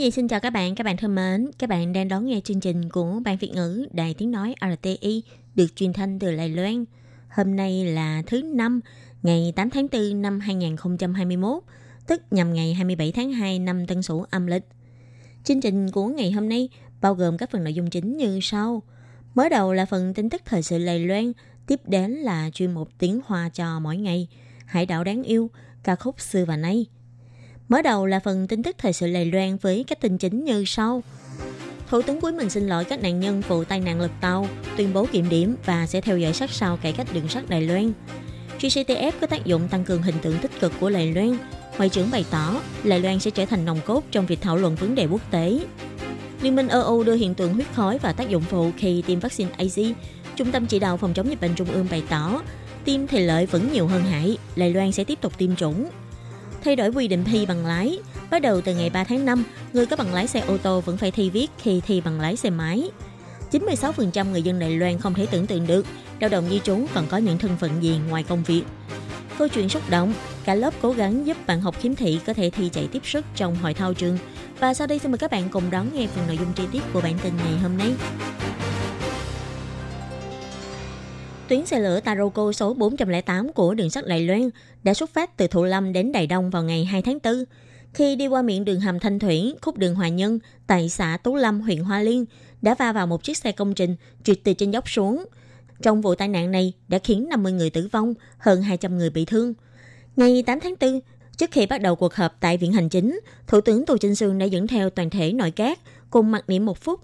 Nhi xin chào các bạn, các bạn thân mến. Các bạn đang đón nghe chương trình của Ban Việt ngữ Đài Tiếng Nói RTI được truyền thanh từ Đài Loan. Hôm nay là thứ năm, ngày 8 tháng 4 năm 2021, tức nhằm ngày 27 tháng 2 năm Tân Sửu âm lịch. Chương trình của ngày hôm nay bao gồm các phần nội dung chính như sau. Mới đầu là phần tin tức thời sự Đài Loan, tiếp đến là chuyên mục tiếng Hoa cho mỗi ngày, hải đảo đáng yêu, ca khúc xưa và nay. Mở đầu là phần tin tức thời sự Lầy Loan với các tin chính như sau. Thủ tướng Cuối mình xin lỗi các nạn nhân vụ tai nạn lật tàu, tuyên bố kiểm điểm và sẽ theo dõi sát sao cải cách đường sắt Đài Loan. GCTF có tác dụng tăng cường hình tượng tích cực của Đài Loan. Ngoại trưởng bày tỏ, Đài Loan sẽ trở thành nòng cốt trong việc thảo luận vấn đề quốc tế. Liên minh EU đưa hiện tượng huyết khói và tác dụng phụ khi tiêm vaccine AZ. Trung tâm chỉ đạo phòng chống dịch bệnh trung ương bày tỏ, tiêm thì lợi vẫn nhiều hơn hại, Đài Loan sẽ tiếp tục tiêm chủng. Thay đổi quy định thi bằng lái, bắt đầu từ ngày 3 tháng 5, người có bằng lái xe ô tô vẫn phải thi viết khi thi bằng lái xe máy. 96% người dân Đài Loan không thể tưởng tượng được lao động di trú còn có những thân phận gì ngoài công việc. Câu chuyện xúc động, cả lớp cố gắng giúp bạn học khiếm thị có thể thi chạy tiếp sức trong hội thao trường. Và sau đây xin mời các bạn cùng đón nghe phần nội dung chi tiết của bản tin ngày hôm nay. Tuyến xe lửa Taroko số 408 của đường sắt Đài Loan đã xuất phát từ Thụ Lâm đến Đài Đông vào ngày 2 tháng 4. Khi đi qua miệng đường hầm Thanh Thủy, khúc đường Hòa Nhân, tại xã Tú Lâm, huyện Hoa Liên, đã va vào một chiếc xe công trình trượt từ trên dốc xuống. Trong vụ tai nạn này đã khiến 50 người tử vong, hơn 200 người bị thương. Ngày 8 tháng 4, trước khi bắt đầu cuộc họp tại Viện Hành Chính, Thủ tướng Tô Trinh Sương đã dẫn theo toàn thể nội các cùng mặc niệm một phút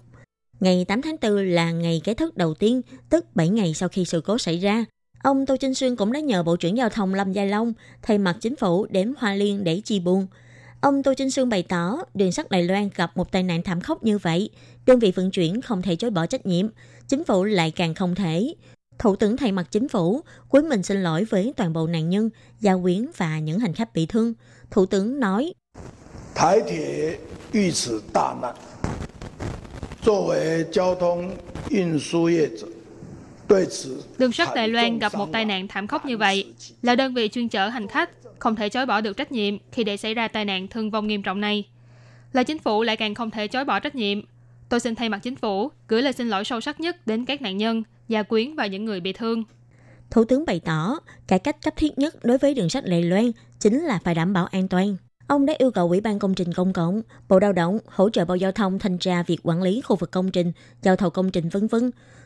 Ngày 8 tháng 4 là ngày kết thúc đầu tiên, tức 7 ngày sau khi sự cố xảy ra. Ông Tô Trinh Xuyên cũng đã nhờ Bộ trưởng Giao thông Lâm Gia Long thay mặt chính phủ đến Hoa Liên để chi buồn. Ông Tô Trinh Xuyên bày tỏ đường sắt Đài Loan gặp một tai nạn thảm khốc như vậy, đơn vị vận chuyển không thể chối bỏ trách nhiệm, chính phủ lại càng không thể. Thủ tướng thay mặt chính phủ, cuối mình xin lỗi với toàn bộ nạn nhân, gia quyến và những hành khách bị thương. Thủ tướng nói, Thái thị 遇此大难， 作为交通运输业者，对此 Đường sắt Đài Loan gặp một tai nạn thảm khốc như vậy. Là đơn vị chuyên chở hành khách, không thể chối bỏ được trách nhiệm khi để xảy ra tai nạn thương vong nghiêm trọng này. Là chính phủ lại càng không thể chối bỏ trách nhiệm. Tôi xin thay mặt chính phủ gửi lời xin lỗi sâu sắc nhất đến các nạn nhân, gia quyến và những người bị thương. Thủ tướng bày tỏ, cải cách cấp thiết nhất đối với đường sắt Đài Loan chính là phải đảm bảo an toàn. Ông đã yêu cầu Ủy ban Công trình Công cộng, Bộ Lao động hỗ trợ Bộ Giao thông thanh tra việc quản lý khu vực công trình, giao thầu công trình v.v.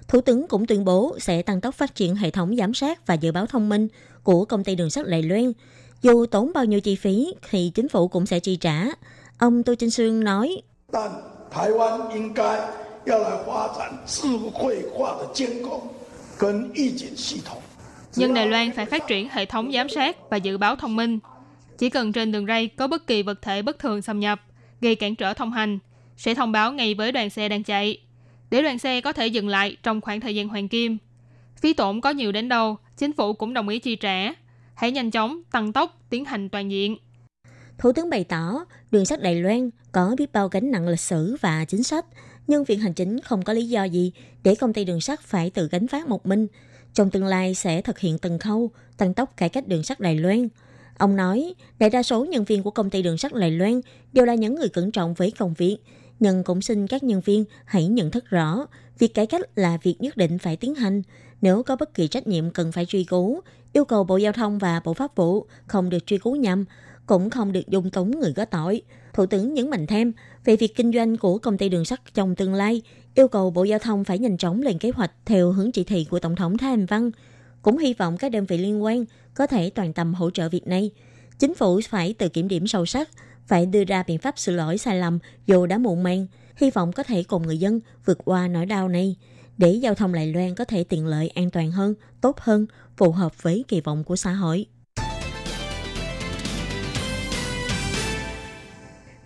Thủ tướng cũng tuyên bố sẽ tăng tốc phát triển hệ thống giám sát và dự báo thông minh của công ty đường sắt Lài Loan. Dù tốn bao nhiêu chi phí thì chính phủ cũng sẽ chi trả. Ông Tô Trinh Sương nói, Nhưng Đài Loan phải phát triển hệ thống giám sát và dự báo thông minh chỉ cần trên đường ray có bất kỳ vật thể bất thường xâm nhập, gây cản trở thông hành, sẽ thông báo ngay với đoàn xe đang chạy, để đoàn xe có thể dừng lại trong khoảng thời gian hoàng kim. Phí tổn có nhiều đến đâu, chính phủ cũng đồng ý chi trả. Hãy nhanh chóng, tăng tốc, tiến hành toàn diện. Thủ tướng bày tỏ, đường sắt Đài Loan có biết bao gánh nặng lịch sử và chính sách, nhưng viện hành chính không có lý do gì để công ty đường sắt phải tự gánh vác một mình. Trong tương lai sẽ thực hiện từng khâu, tăng tốc cải cách đường sắt Đài Loan. Ông nói, đại đa số nhân viên của công ty đường sắt Lài Loan đều là những người cẩn trọng với công việc, nhưng cũng xin các nhân viên hãy nhận thức rõ, việc cải cách là việc nhất định phải tiến hành. Nếu có bất kỳ trách nhiệm cần phải truy cứu, yêu cầu Bộ Giao thông và Bộ Pháp vụ không được truy cứu nhầm, cũng không được dung túng người có tội. Thủ tướng nhấn mạnh thêm về việc kinh doanh của công ty đường sắt trong tương lai, yêu cầu Bộ Giao thông phải nhanh chóng lên kế hoạch theo hướng chỉ thị của Tổng thống Thái Anh Văn. Cũng hy vọng các đơn vị liên quan có thể toàn tâm hỗ trợ việc này. Chính phủ phải tự kiểm điểm sâu sắc, phải đưa ra biện pháp sửa lỗi sai lầm dù đã muộn màng. Hy vọng có thể cùng người dân vượt qua nỗi đau này để giao thông lại Loan có thể tiện lợi an toàn hơn, tốt hơn, phù hợp với kỳ vọng của xã hội.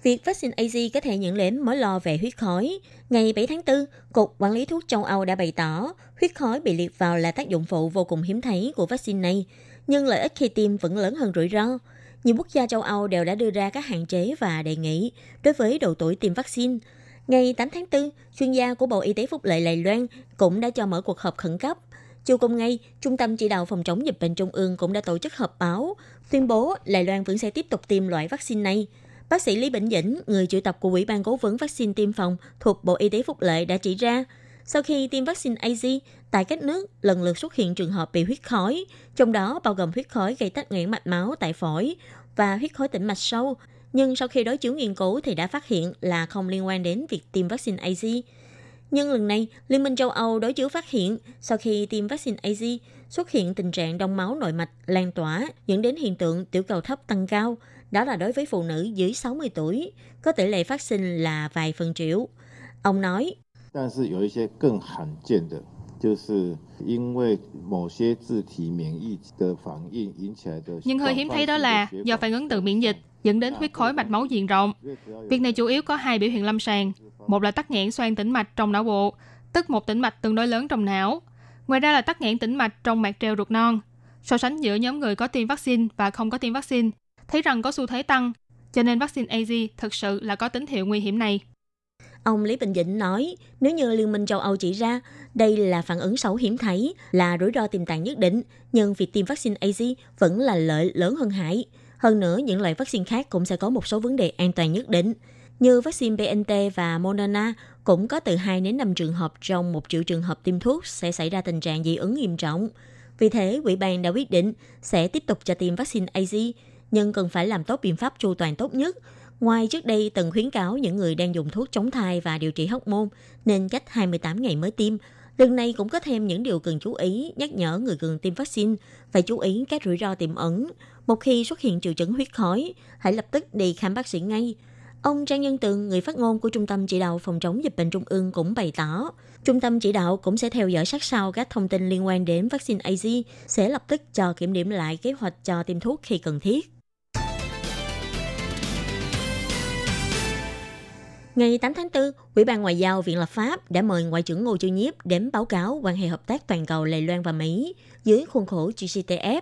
Việc vaccine AZ có thể nhận đến mối lo về huyết khối. Ngày 7 tháng 4, Cục Quản lý Thuốc châu Âu đã bày tỏ huyết khối bị liệt vào là tác dụng phụ vô cùng hiếm thấy của vaccine này, nhưng lợi ích khi tiêm vẫn lớn hơn rủi ro. Nhiều quốc gia châu Âu đều đã đưa ra các hạn chế và đề nghị đối với độ tuổi tiêm vaccine. Ngày 8 tháng 4, chuyên gia của Bộ Y tế Phúc lợi Lài Loan cũng đã cho mở cuộc họp khẩn cấp. Chiều cùng ngày, Trung tâm Chỉ đạo Phòng chống dịch bệnh Trung ương cũng đã tổ chức họp báo, tuyên bố Lài Loan vẫn sẽ tiếp tục tiêm loại vaccine này. Bác sĩ Lý Bình Dĩnh, người triệu tập của Ủy ban cố vấn vaccine tiêm phòng thuộc Bộ Y tế Phúc lợi đã chỉ ra, sau khi tiêm vaccine AZ, tại các nước lần lượt xuất hiện trường hợp bị huyết khói, trong đó bao gồm huyết khói gây tắc nghẽn mạch máu tại phổi và huyết khối tĩnh mạch sâu. Nhưng sau khi đối chiếu nghiên cứu thì đã phát hiện là không liên quan đến việc tiêm vaccine AZ. Nhưng lần này, Liên minh châu Âu đối chiếu phát hiện sau khi tiêm vaccine AZ xuất hiện tình trạng đông máu nội mạch lan tỏa dẫn đến hiện tượng tiểu cầu thấp tăng cao. Đó là đối với phụ nữ dưới 60 tuổi, có tỷ lệ phát sinh là vài phần triệu. Ông nói, 但是有一些更罕见的，就是因为某些自体免疫的反应引起来的。 Nhưng hơi hiếm thấy đó là do phản ứng tự miễn dịch dẫn đến huyết khối mạch máu diện rộng. Việc này chủ yếu có hai biểu hiện lâm sàng. Một là tắc nghẽn xoang tĩnh mạch trong não bộ, tức một tĩnh mạch tương đối lớn trong não. Ngoài ra là tắc nghẽn tĩnh mạch trong mạc treo ruột non. So sánh giữa nhóm người có tiêm vaccine và không có tiêm vaccine, thấy rằng có xu thế tăng, cho nên vaccine AZ thực sự là có tín hiệu nguy hiểm này. Ông Lý Bình Dĩnh nói, nếu như Liên minh châu Âu chỉ ra đây là phản ứng xấu hiếm thấy, là rủi ro tiềm tàng nhất định, nhưng việc tiêm vaccine AZ vẫn là lợi lớn hơn hại. Hơn nữa, những loại vaccine khác cũng sẽ có một số vấn đề an toàn nhất định. Như vaccine BNT và Moderna cũng có từ 2 đến 5 trường hợp trong một triệu trường hợp tiêm thuốc sẽ xảy ra tình trạng dị ứng nghiêm trọng. Vì thế, quỹ ban đã quyết định sẽ tiếp tục cho tiêm vaccine AZ, nhưng cần phải làm tốt biện pháp chu toàn tốt nhất. Ngoài trước đây từng khuyến cáo những người đang dùng thuốc chống thai và điều trị hóc môn nên cách 28 ngày mới tiêm, lần này cũng có thêm những điều cần chú ý, nhắc nhở người cần tiêm vaccine phải chú ý các rủi ro tiềm ẩn. Một khi xuất hiện triệu chứng huyết khói, hãy lập tức đi khám bác sĩ ngay. Ông Trang Nhân Tường, người phát ngôn của Trung tâm Chỉ đạo Phòng chống dịch bệnh Trung ương cũng bày tỏ, Trung tâm chỉ đạo cũng sẽ theo dõi sát sao các thông tin liên quan đến vaccine AZ, sẽ lập tức cho kiểm điểm lại kế hoạch cho tiêm thuốc khi cần thiết. Ngày 8 tháng 4, Ủy ban Ngoại giao Viện Lập pháp đã mời Ngoại trưởng Ngô Chu Nhiếp đến báo cáo quan hệ hợp tác toàn cầu Đài Loan và Mỹ dưới khuôn khổ GCTF.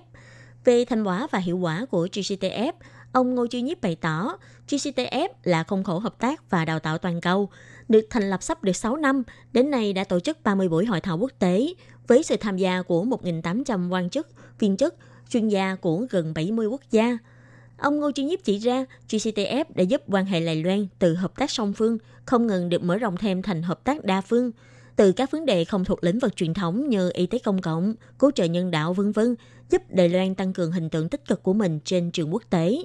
Về thành quả và hiệu quả của GCTF, ông Ngô Chu Nhiếp bày tỏ GCTF là khuôn khổ hợp tác và đào tạo toàn cầu, được thành lập sắp được 6 năm, đến nay đã tổ chức 30 buổi hội thảo quốc tế với sự tham gia của 1.800 quan chức, viên chức, chuyên gia của gần 70 quốc gia. Ông Ngô Chiêu Nhiếp chỉ ra, GCTF đã giúp quan hệ Đài Loan từ hợp tác song phương không ngừng được mở rộng thêm thành hợp tác đa phương, từ các vấn đề không thuộc lĩnh vực truyền thống như y tế công cộng, cứu trợ nhân đạo vân vân, giúp Đài Loan tăng cường hình tượng tích cực của mình trên trường quốc tế.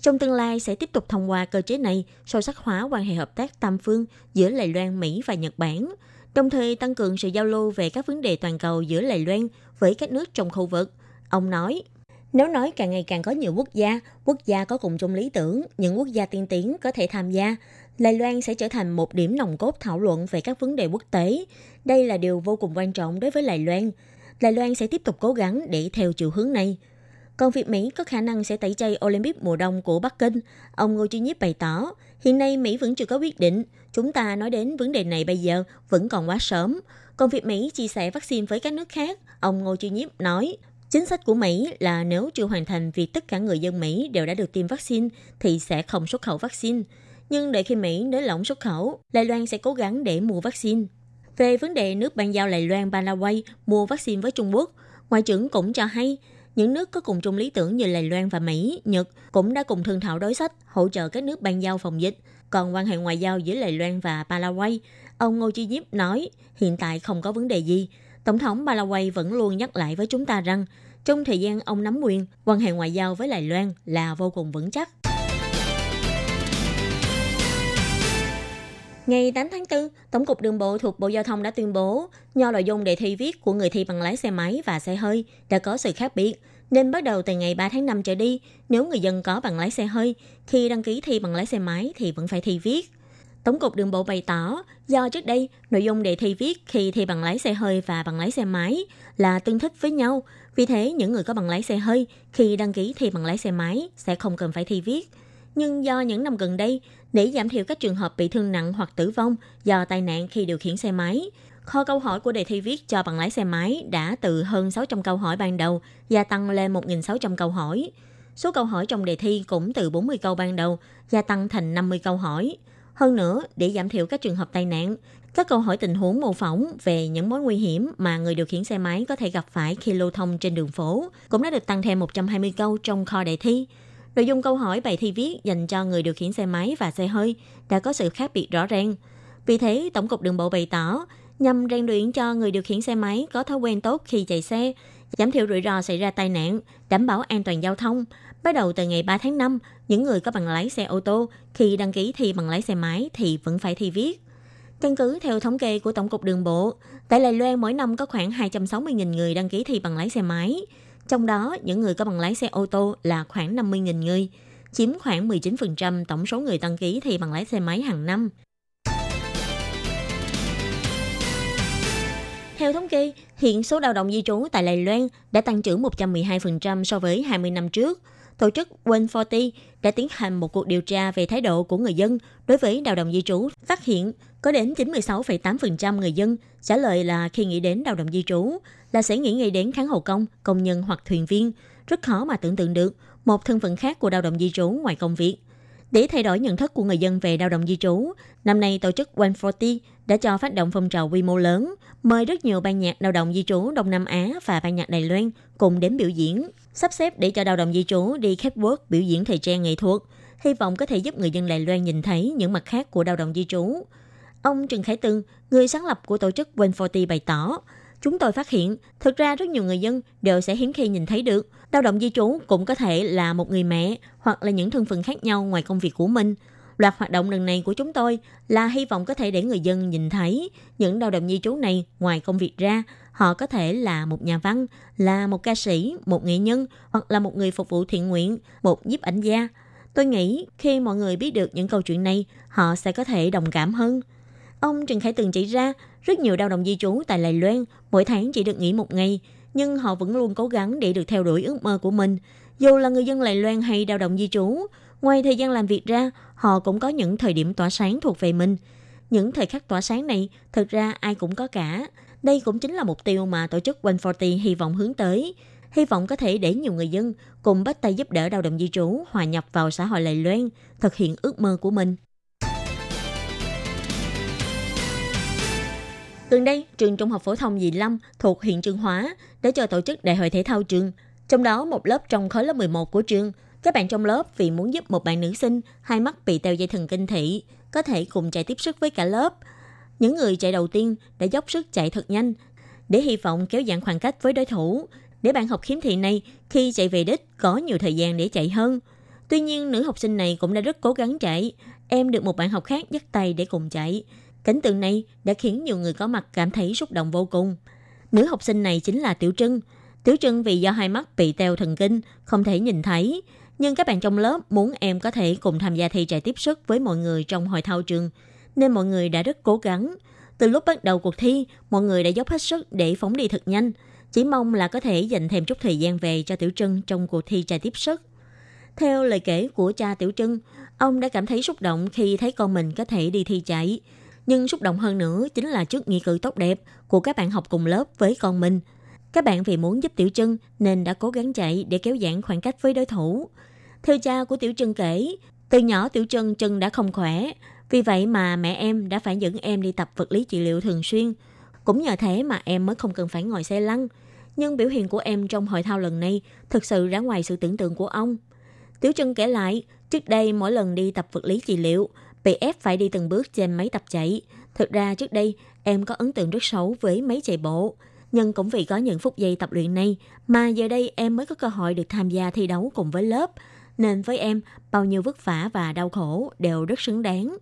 Trong tương lai sẽ tiếp tục thông qua cơ chế này sâu sắc hóa quan hệ hợp tác tam phương giữa Đài Loan, Mỹ và Nhật Bản, đồng thời tăng cường sự giao lưu về các vấn đề toàn cầu giữa Đài Loan với các nước trong khu vực. Ông nói, nếu nói càng ngày càng có nhiều quốc gia, quốc gia có cùng chung lý tưởng, những quốc gia tiên tiến có thể tham gia, Đài Loan sẽ trở thành một điểm nòng cốt thảo luận về các vấn đề quốc tế. Đây là điều vô cùng quan trọng đối với Đài Loan. Đài Loan sẽ tiếp tục cố gắng để theo chiều hướng này. Còn việc Mỹ có khả năng sẽ tẩy chay Olympic mùa đông của Bắc Kinh, ông Ngô Chí Nhiếp bày tỏ, hiện nay Mỹ vẫn chưa có quyết định. Chúng ta nói đến vấn đề này bây giờ vẫn còn quá sớm. Còn việc Mỹ chia sẻ vaccine với các nước khác, ông Ngô Chí Nhiếp nói, Chính sách của Mỹ là nếu chưa hoàn thành việc tất cả người dân Mỹ đều đã được tiêm vaccine thì sẽ không xuất khẩu vaccine. Nhưng đợi khi Mỹ nới lỏng xuất khẩu, Đài Loan sẽ cố gắng để mua vaccine. Về vấn đề nước ban giao Đài Loan Paraguay mua vaccine với Trung Quốc, Ngoại trưởng cũng cho hay những nước có cùng chung lý tưởng như Đài Loan và Mỹ, Nhật cũng đã cùng thương thảo đối sách hỗ trợ các nước ban giao phòng dịch. Còn quan hệ ngoại giao giữa Đài Loan và Paraguay, ông Ngô Chi Diếp nói hiện tại không có vấn đề gì. Tổng thống Paraguay vẫn luôn nhắc lại với chúng ta rằng trong thời gian ông nắm quyền, quan hệ ngoại giao với Đài Loan là vô cùng vững chắc. Ngày 8 tháng 4, Tổng cục Đường bộ thuộc Bộ Giao thông đã tuyên bố do nội dung đề thi viết của người thi bằng lái xe máy và xe hơi đã có sự khác biệt, nên bắt đầu từ ngày 3 tháng 5 trở đi, nếu người dân có bằng lái xe hơi, khi đăng ký thi bằng lái xe máy thì vẫn phải thi viết. Tổng cục Đường bộ bày tỏ, do trước đây nội dung đề thi viết khi thi bằng lái xe hơi và bằng lái xe máy là tương thích với nhau, vì thế những người có bằng lái xe hơi khi đăng ký thi bằng lái xe máy sẽ không cần phải thi viết. Nhưng do những năm gần đây, Để giảm thiểu các trường hợp bị thương nặng hoặc tử vong do tai nạn khi điều khiển xe máy, kho câu hỏi của đề thi viết cho bằng lái xe máy đã từ hơn 600 câu hỏi ban đầu gia tăng lên 1.600 câu hỏi. Số câu hỏi trong đề thi cũng từ 40 câu ban đầu gia tăng thành 50 câu hỏi. Hơn nữa, để giảm thiểu các trường hợp tai nạn, các câu hỏi tình huống mô phỏng về những mối nguy hiểm mà người điều khiển xe máy có thể gặp phải khi lưu thông trên đường phố cũng đã được tăng thêm 120 câu trong kho đề thi. Nội dung câu hỏi bài thi viết dành cho người điều khiển xe máy và xe hơi đã có sự khác biệt rõ ràng. Vì thế, Tổng cục Đường bộ bày tỏ, nhằm rèn luyện cho người điều khiển xe máy có thói quen tốt khi chạy xe, giảm thiểu rủi ro xảy ra tai nạn, đảm bảo an toàn giao thông. Bắt đầu từ ngày 3 tháng 5, những người có bằng lái xe ô tô khi đăng ký thi bằng lái xe máy thì vẫn phải thi viết. Căn cứ theo thống kê của Tổng cục Đường bộ, tại Đài Loan mỗi năm có khoảng 260.000 người đăng ký thi bằng lái xe máy. Trong đó, những người có bằng lái xe ô tô là khoảng 50.000 người, chiếm khoảng 19% tổng số người đăng ký thi bằng lái xe máy hàng năm. Theo thống kê, hiện số lao động di trú tại Đài Loan đã tăng trưởng 112% so với 20 năm trước. Tổ chức Win40 đã tiến hành một cuộc điều tra về thái độ của người dân đối với lao động di trú, phát hiện có đến 96,8% người dân trả lời là khi nghĩ đến lao động di trú là sẽ nghĩ ngay đến kháng hộ công, công nhân hoặc thuyền viên. Rất khó mà tưởng tượng được một thân phận khác của lao động di trú ngoài công việc. Để thay đổi nhận thức của người dân về lao động di trú, năm nay tổ chức 140 đã cho phát động phong trào quy mô lớn, mời rất nhiều ban nhạc lao động di trú Đông Nam Á và ban nhạc Đài Loan cùng đến biểu diễn, sắp xếp để cho lao động di trú đi catwalk biểu diễn thời trang nghệ thuật, hy vọng có thể giúp người dân Đài Loan nhìn thấy những mặt khác của lao động di trú. Ông Trần Khải Tư, người sáng lập của tổ chức 140 bày tỏ, chúng tôi phát hiện thực ra rất nhiều người dân đều sẽ hiếm khi nhìn thấy được lao động di trú cũng có thể là một người mẹ hoặc là những thân phận khác nhau ngoài công việc của mình. Loạt hoạt động lần này của chúng tôi là hy vọng có thể để người dân nhìn thấy những lao động di trú này ngoài công việc ra, họ có thể là một nhà văn, là một ca sĩ, một nghệ nhân hoặc là một người phục vụ thiện nguyện, một nhiếp ảnh gia. Tôi nghĩ khi mọi người biết được những câu chuyện này, họ sẽ có thể đồng cảm hơn. Ông Trần Khải Tường chỉ ra, rất nhiều lao động di trú tại Lài Loan mỗi tháng chỉ được nghỉ một ngày, nhưng họ vẫn luôn cố gắng để được theo đuổi ước mơ của mình. Dù là người dân Lài Loan hay lao động di trú, ngoài thời gian làm việc ra, họ cũng có những thời điểm tỏa sáng thuộc về mình. Những thời khắc tỏa sáng này, thực ra ai cũng có cả. Đây cũng chính là mục tiêu mà tổ chức 140 hy vọng hướng tới. Hy vọng có thể để nhiều người dân cùng bắt tay giúp đỡ lao động di trú hòa nhập vào xã hội lầy Loan, thực hiện ước mơ của mình. Gần đây, trường Trung học phổ thông Dì Lâm thuộc huyện Trương Hóa đã cho tổ chức đại hội thể thao trường. Trong đó, một lớp trong khối lớp 11 của trường, các bạn trong lớp vì muốn giúp một bạn nữ sinh hai mắt bị teo dây thần kinh thị có thể cùng chạy tiếp sức với cả lớp. Những người chạy đầu tiên đã dốc sức chạy thật nhanh để hy vọng kéo giãn khoảng cách với đối thủ, để bạn học khiếm thị này khi chạy về đích có nhiều thời gian để chạy hơn. Tuy nhiên, nữ học sinh này cũng đã rất cố gắng chạy. Em được một bạn học khác dắt tay để cùng chạy. Cảnh tượng này đã khiến nhiều người có mặt cảm thấy xúc động vô cùng. Nữ học sinh này chính là Tiểu trưng Tiểu trưng vì do hai mắt bị teo thần kinh, không thể nhìn thấy. Nhưng các bạn trong lớp muốn em có thể cùng tham gia thi chạy tiếp sức với mọi người trong hội thao trường, nên mọi người đã rất cố gắng. Từ lúc bắt đầu cuộc thi, mọi người đã dốc hết sức để phóng đi thật nhanh. Chỉ mong là có thể dành thêm chút thời gian về cho Tiểu Trân trong cuộc thi chạy tiếp sức. Theo lời kể của cha Tiểu Trân, ông đã cảm thấy xúc động khi thấy con mình có thể đi thi chạy. Nhưng xúc động hơn nữa chính là trước nghị cử tốt đẹp của các bạn học cùng lớp với con mình. Các bạn vì muốn giúp Tiểu Trân nên đã cố gắng chạy để kéo giãn khoảng cách với đối thủ. Theo cha của Tiểu Trân kể, từ nhỏ Tiểu Trân chân đã không khỏe, vì vậy mà mẹ em đã phải dẫn em đi tập vật lý trị liệu thường xuyên. Cũng nhờ thế mà em mới không cần phải ngồi xe lăn. Nhưng biểu hiện của em trong hội thao lần này thực sự ra ngoài sự tưởng tượng của ông. Tiểu Trân kể lại, trước đây mỗi lần đi tập vật lý trị liệu, bị ép phải đi từng bước trên máy tập chạy. Thực ra trước đây, em có ấn tượng rất xấu với máy chạy bộ. Nhưng cũng vì có những phút giây tập luyện này mà giờ đây em mới có cơ hội được tham gia thi đấu cùng với lớp. Nên với em, bao nhiêu vất vả và đau khổ đều rất xứng đáng.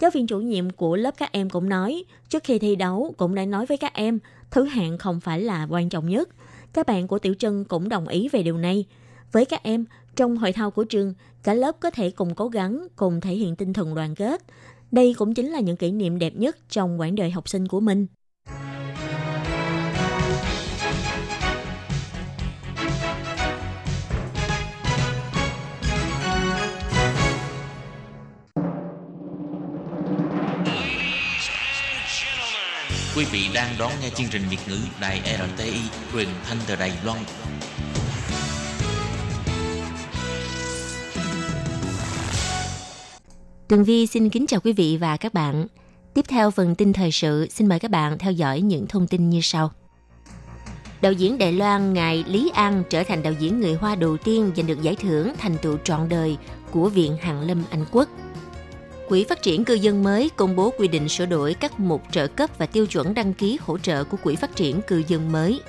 Giáo viên chủ nhiệm của lớp các em cũng nói, trước khi thi đấu cũng đã nói với các em, thứ hạng không phải là quan trọng nhất. Các bạn của Tiểu Trân cũng đồng ý về điều này. Với các em, trong hội thao của trường, cả lớp có thể cùng cố gắng, cùng thể hiện tinh thần đoàn kết. Đây cũng chính là những kỷ niệm đẹp nhất trong quãng đời học sinh của mình. Quý vị đang đón nghe chương trình Việt ngữ Đài RTI truyền thanh từ Đài Loan. Tường Vi xin kính chào quý vị và các bạn. Tiếp theo phần tin thời sự, xin mời các bạn theo dõi những thông tin như sau. Đạo diễn Đài Loan ngài Lý An trở thành đạo diễn người Hoa đầu tiên giành được giải thưởng thành tựu trọn đời của Viện Hàn Lâm Anh Quốc. Quỹ phát triển cư dân mới công bố quy định sửa đổi các mục trợ cấp và tiêu chuẩn đăng ký hỗ trợ của Quỹ phát triển cư dân mới.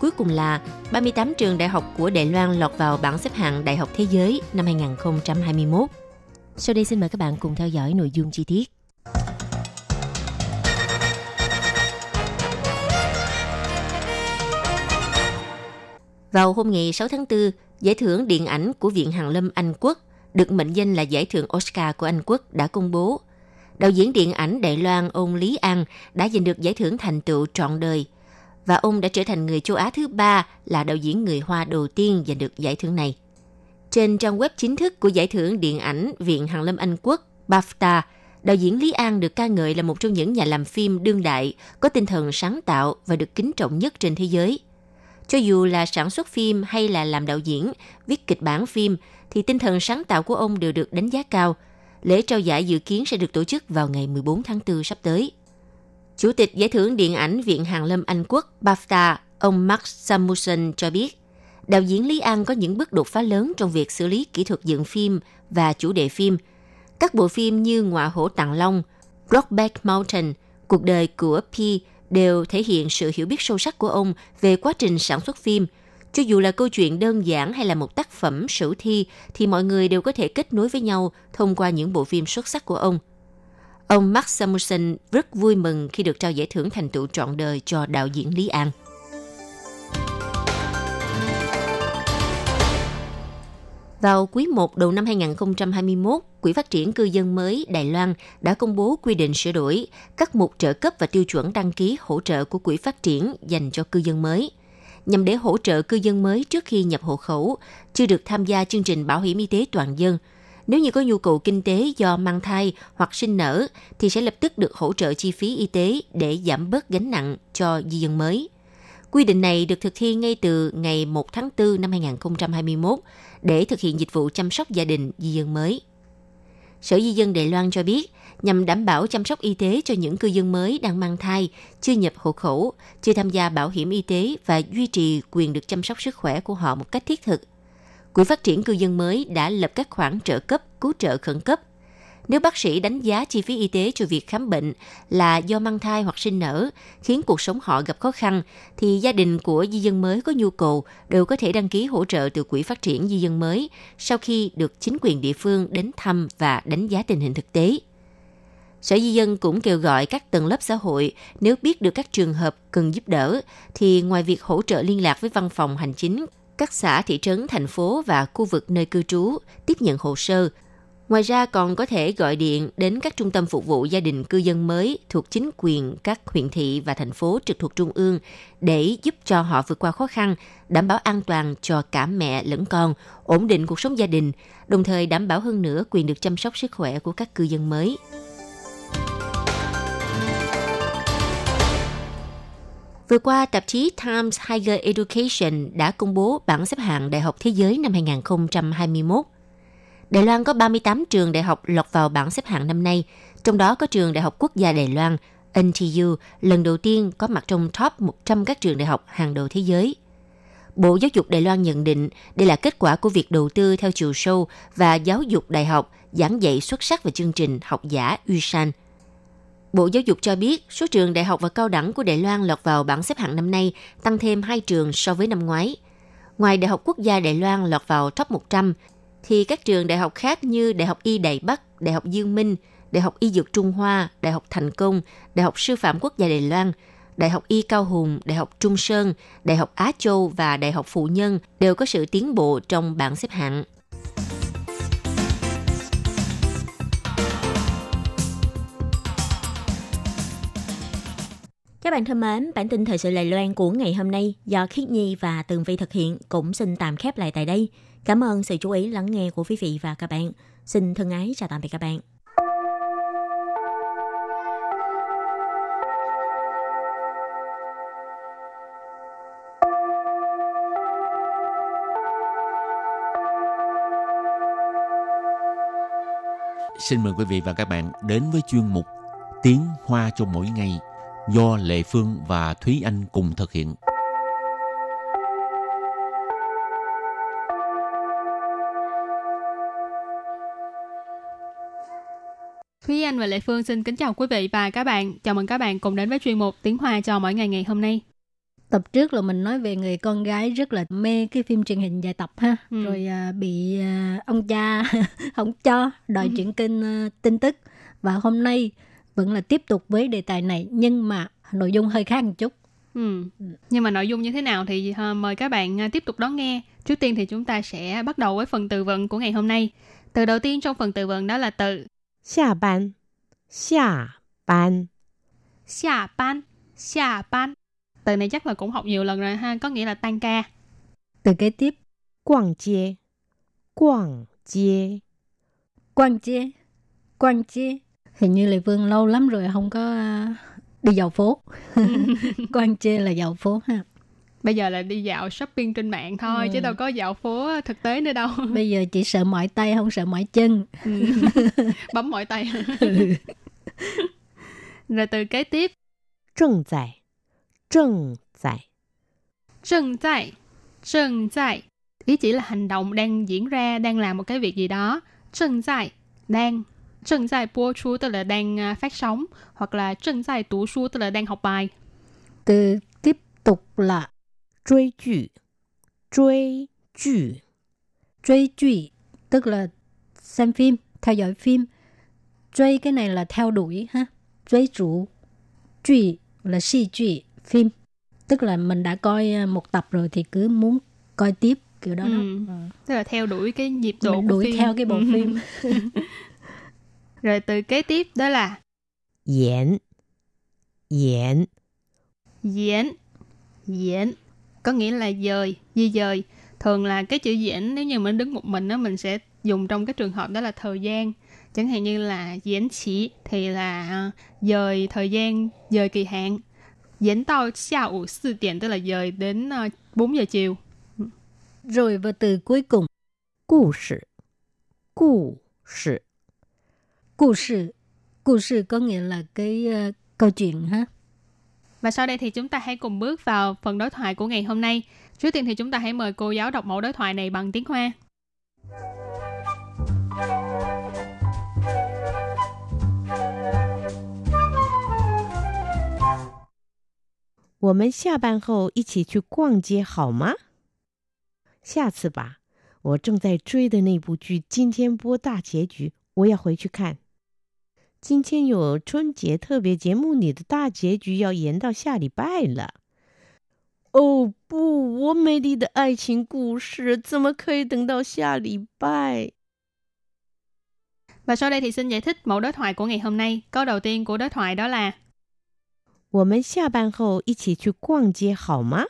Cuối cùng là 38 trường đại học của Đài Loan lọt vào bảng xếp hạng Đại học Thế giới năm 2021. Sau đây xin mời các bạn cùng theo dõi nội dung chi tiết. Vào hôm ngày 6 tháng 4, giải thưởng điện ảnh của Viện Hàn Lâm Anh Quốc được mệnh danh là giải thưởng Oscar của Anh Quốc đã công bố. Đạo diễn điện ảnh Đài Loan ông Lý An đã giành được giải thưởng thành tựu trọn đời và ông đã trở thành người châu Á thứ ba là đạo diễn người Hoa đầu tiên giành được giải thưởng này. Trên trang web chính thức của giải thưởng điện ảnh Viện Hàn Lâm Anh Quốc BAFTA, đạo diễn Lý An được ca ngợi là một trong những nhà làm phim đương đại có tinh thần sáng tạo và được kính trọng nhất trên thế giới. Cho dù là sản xuất phim hay là làm đạo diễn, viết kịch bản phim, thì tinh thần sáng tạo của ông đều được đánh giá cao. Lễ trao giải dự kiến sẽ được tổ chức vào ngày 14 tháng 4 sắp tới. Chủ tịch Giải thưởng Điện ảnh Viện Hàn Lâm Anh Quốc BAFTA, ông Mark Samuelson cho biết, đạo diễn Lý An có những bước đột phá lớn trong việc xử lý kỹ thuật dựng phim và chủ đề phim. Các bộ phim như Ngọa hổ Tàng Long, Rockback Mountain, Cuộc đời của Pi đều thể hiện sự hiểu biết sâu sắc của ông về quá trình sản xuất phim. Cho dù là câu chuyện đơn giản hay là một tác phẩm sử thi, thì mọi người đều có thể kết nối với nhau thông qua những bộ phim xuất sắc của ông. Ông Mark Samuelson rất vui mừng khi được trao giải thưởng thành tựu trọn đời cho đạo diễn Lý An. Vào quý 1 đầu năm 2021, Quỹ phát triển cư dân mới Đài Loan đã công bố quy định sửa đổi các mục trợ cấp và tiêu chuẩn đăng ký hỗ trợ của Quỹ phát triển dành cho cư dân mới nhằm để hỗ trợ cư dân mới trước khi nhập hộ khẩu, chưa được tham gia chương trình bảo hiểm y tế toàn dân. Nếu như có nhu cầu kinh tế do mang thai hoặc sinh nở thì sẽ lập tức được hỗ trợ chi phí y tế để giảm bớt gánh nặng cho di dân mới. Quy định này được thực thi ngay từ ngày 1 tháng 4 năm 2021 để thực hiện dịch vụ chăm sóc gia đình di dân mới. Sở Di dân Đài Loan cho biết, nhằm đảm bảo chăm sóc y tế cho những cư dân mới đang mang thai, chưa nhập hộ khẩu, chưa tham gia bảo hiểm y tế và duy trì quyền được chăm sóc sức khỏe của họ một cách thiết thực. Quỹ phát triển cư dân mới đã lập các khoản trợ cấp, cứu trợ khẩn cấp nếu bác sĩ đánh giá chi phí y tế cho việc khám bệnh là do mang thai hoặc sinh nở, khiến cuộc sống họ gặp khó khăn, thì gia đình của di dân mới có nhu cầu đều có thể đăng ký hỗ trợ từ Quỹ phát triển di dân mới sau khi được chính quyền địa phương đến thăm và đánh giá tình hình thực tế. Sở Di dân cũng kêu gọi các tầng lớp xã hội nếu biết được các trường hợp cần giúp đỡ thì ngoài việc hỗ trợ liên lạc với văn phòng hành chính các xã, thị trấn, thành phố và khu vực nơi cư trú, tiếp nhận hồ sơ, Ngoài ra còn có thể gọi điện đến các trung tâm phục vụ gia đình cư dân mới thuộc chính quyền các huyện thị và thành phố trực thuộc trung ương để giúp cho họ vượt qua khó khăn, đảm bảo an toàn cho cả mẹ lẫn con, ổn định cuộc sống gia đình, đồng thời đảm bảo hơn nữa quyền được chăm sóc sức khỏe của các cư dân mới. Vừa qua, tạp chí Times Higher Education đã công bố bảng xếp hạng Đại học Thế giới năm 2021 Đài Loan có 38 trường đại học lọt vào bảng xếp hạng năm nay, trong đó có trường Đại học Quốc gia Đài Loan, NTU, lần đầu tiên có mặt trong top 100 các trường đại học hàng đầu thế giới. Bộ Giáo dục Đài Loan nhận định đây là kết quả của việc đầu tư theo chiều sâu và giáo dục đại học giảng dạy xuất sắc về chương trình học giả Usan. Bộ Giáo dục cho biết số trường đại học và cao đẳng của Đài Loan lọt vào bảng xếp hạng năm nay tăng thêm 2 trường so với năm ngoái. Ngoài Đại học Quốc gia Đài Loan lọt vào top 100, thì các trường đại học khác như Đại học Y Đài Bắc, Đại học Dương Minh, Đại học Y Dược Trung Hoa, Đại học Thành Công, Đại học Sư phạm Quốc gia Đài Loan, Đại học Y Cao Hùng, Đại học Trung Sơn, Đại học Á Châu và Đại học Phụ Nhân đều có sự tiến bộ trong bảng xếp hạng. Các bạn thân mến, bản tin thời sự Lài Loan của ngày hôm nay do Khiết Nhi và Tường Vi thực hiện cũng xin tạm khép lại tại đây. Cảm ơn sự chú ý lắng nghe của quý vị và các bạn. Xin thân ái chào tạm biệt các bạn. Xin mời quý vị và các bạn đến với chuyên mục Tiếng Hoa cho mỗi ngày – do Lệ Phương và Thúy Anh cùng thực hiện. Thúy Anh và Lệ Phương xin kính chào quý vị và các bạn. Chào mừng các bạn cùng đến với chuyên mục Tiếng Hoa cho mỗi ngày ngày hôm nay. tập trước là mình nói về người con gái rất là mê cái phim truyền hình dài tập ha Ừ. rồi à, bị à, ông cha không cho đòi Ừ. chuyển kênh à, tin tức và hôm nay vẫn là tiếp tục với đề tài này nhưng mà nội dung hơi khác một chút. Ừ. Nhưng mà nội dung như thế nào thì ờ, mời các bạn ờ, tiếp tục đón nghe. Trước tiên thì chúng ta sẽ bắt đầu với phần từ vựng của ngày hôm nay. Từ đầu tiên trong phần từ vựng đó là từ Xà ban Xà ban Xà ban Xà ban Từ này chắc là cũng học nhiều lần rồi ha, có nghĩa là tan ca. Từ kế tiếp Quảng chê Quảng chê Quảng chê Quảng chê hình như lệ vương lâu lắm rồi không có à, đi dạo phố. Quan chê là dạo phố ha. Bây giờ là đi dạo shopping trên mạng thôi ừ. chứ đâu có dạo phố thực tế nữa đâu. Bây giờ chỉ sợ mỏi tay không sợ mỏi chân. Ừ. Bấm mỏi tay. Ừ. rồi từ kế tiếp. Trừng tại trừng tại trừng tại trừng tại ý chỉ là hành động đang diễn ra đang làm một cái việc gì đó. Trừng tại đang Trần tại bố chú tức là đang à, phát sóng. Hoặc là trần tại tú su tức là đang học bài. từ tiếp tục là 追剧，追剧， truy truy tức là xem phim theo dõi phim truy cái này là theo đuổi ha truy chủ truy là si truy phim tức là mình đã coi à, một tập rồi thì cứ muốn coi tiếp kiểu đó, đó. Ừ. Ờ. Tức là theo đuổi cái nhịp độ Mình của đuổi phim. theo cái bộ Ừ. phim Rồi từ kế tiếp đó là Diễn. Diễn. Diễn. Diễn. Có nghĩa là dời, di dời. Thường là cái chữ diễn nếu như mình đứng một mình đó mình sẽ dùng trong cái trường hợp đó là thời gian. Chẳng hạn như là diễn chỉ thì là ờ, dời thời gian, dời kỳ hạn. Diễn tao xào ủ sư tiền tức là dời đến ờ, 4 giờ chiều. Rồi và từ cuối cùng Cụ sự Cụ sự 故事故事có nghĩa là cái ờ, câu chuyện ha Và sau đây thì chúng ta hãy cùng bước vào phần đối thoại của ngày hôm nay. Trước tiên thì chúng ta hãy mời cô giáo đọc mẫu đối thoại này bằng tiếng Hoa. 我们下班后一起去逛街好吗？下次吧。我正在追的那部剧今天播大结局，我要回去看。 今天有春节特别节目里的大结局要延到下礼拜了。哦不，我美丽的爱情故事怎么可以等到下礼拜？ Và sau đây thì xin giải thích mẫu đối thoại của ngày hôm nay. Câu đầu tiên của đối thoại đó là 我们下班后一起去逛街好吗？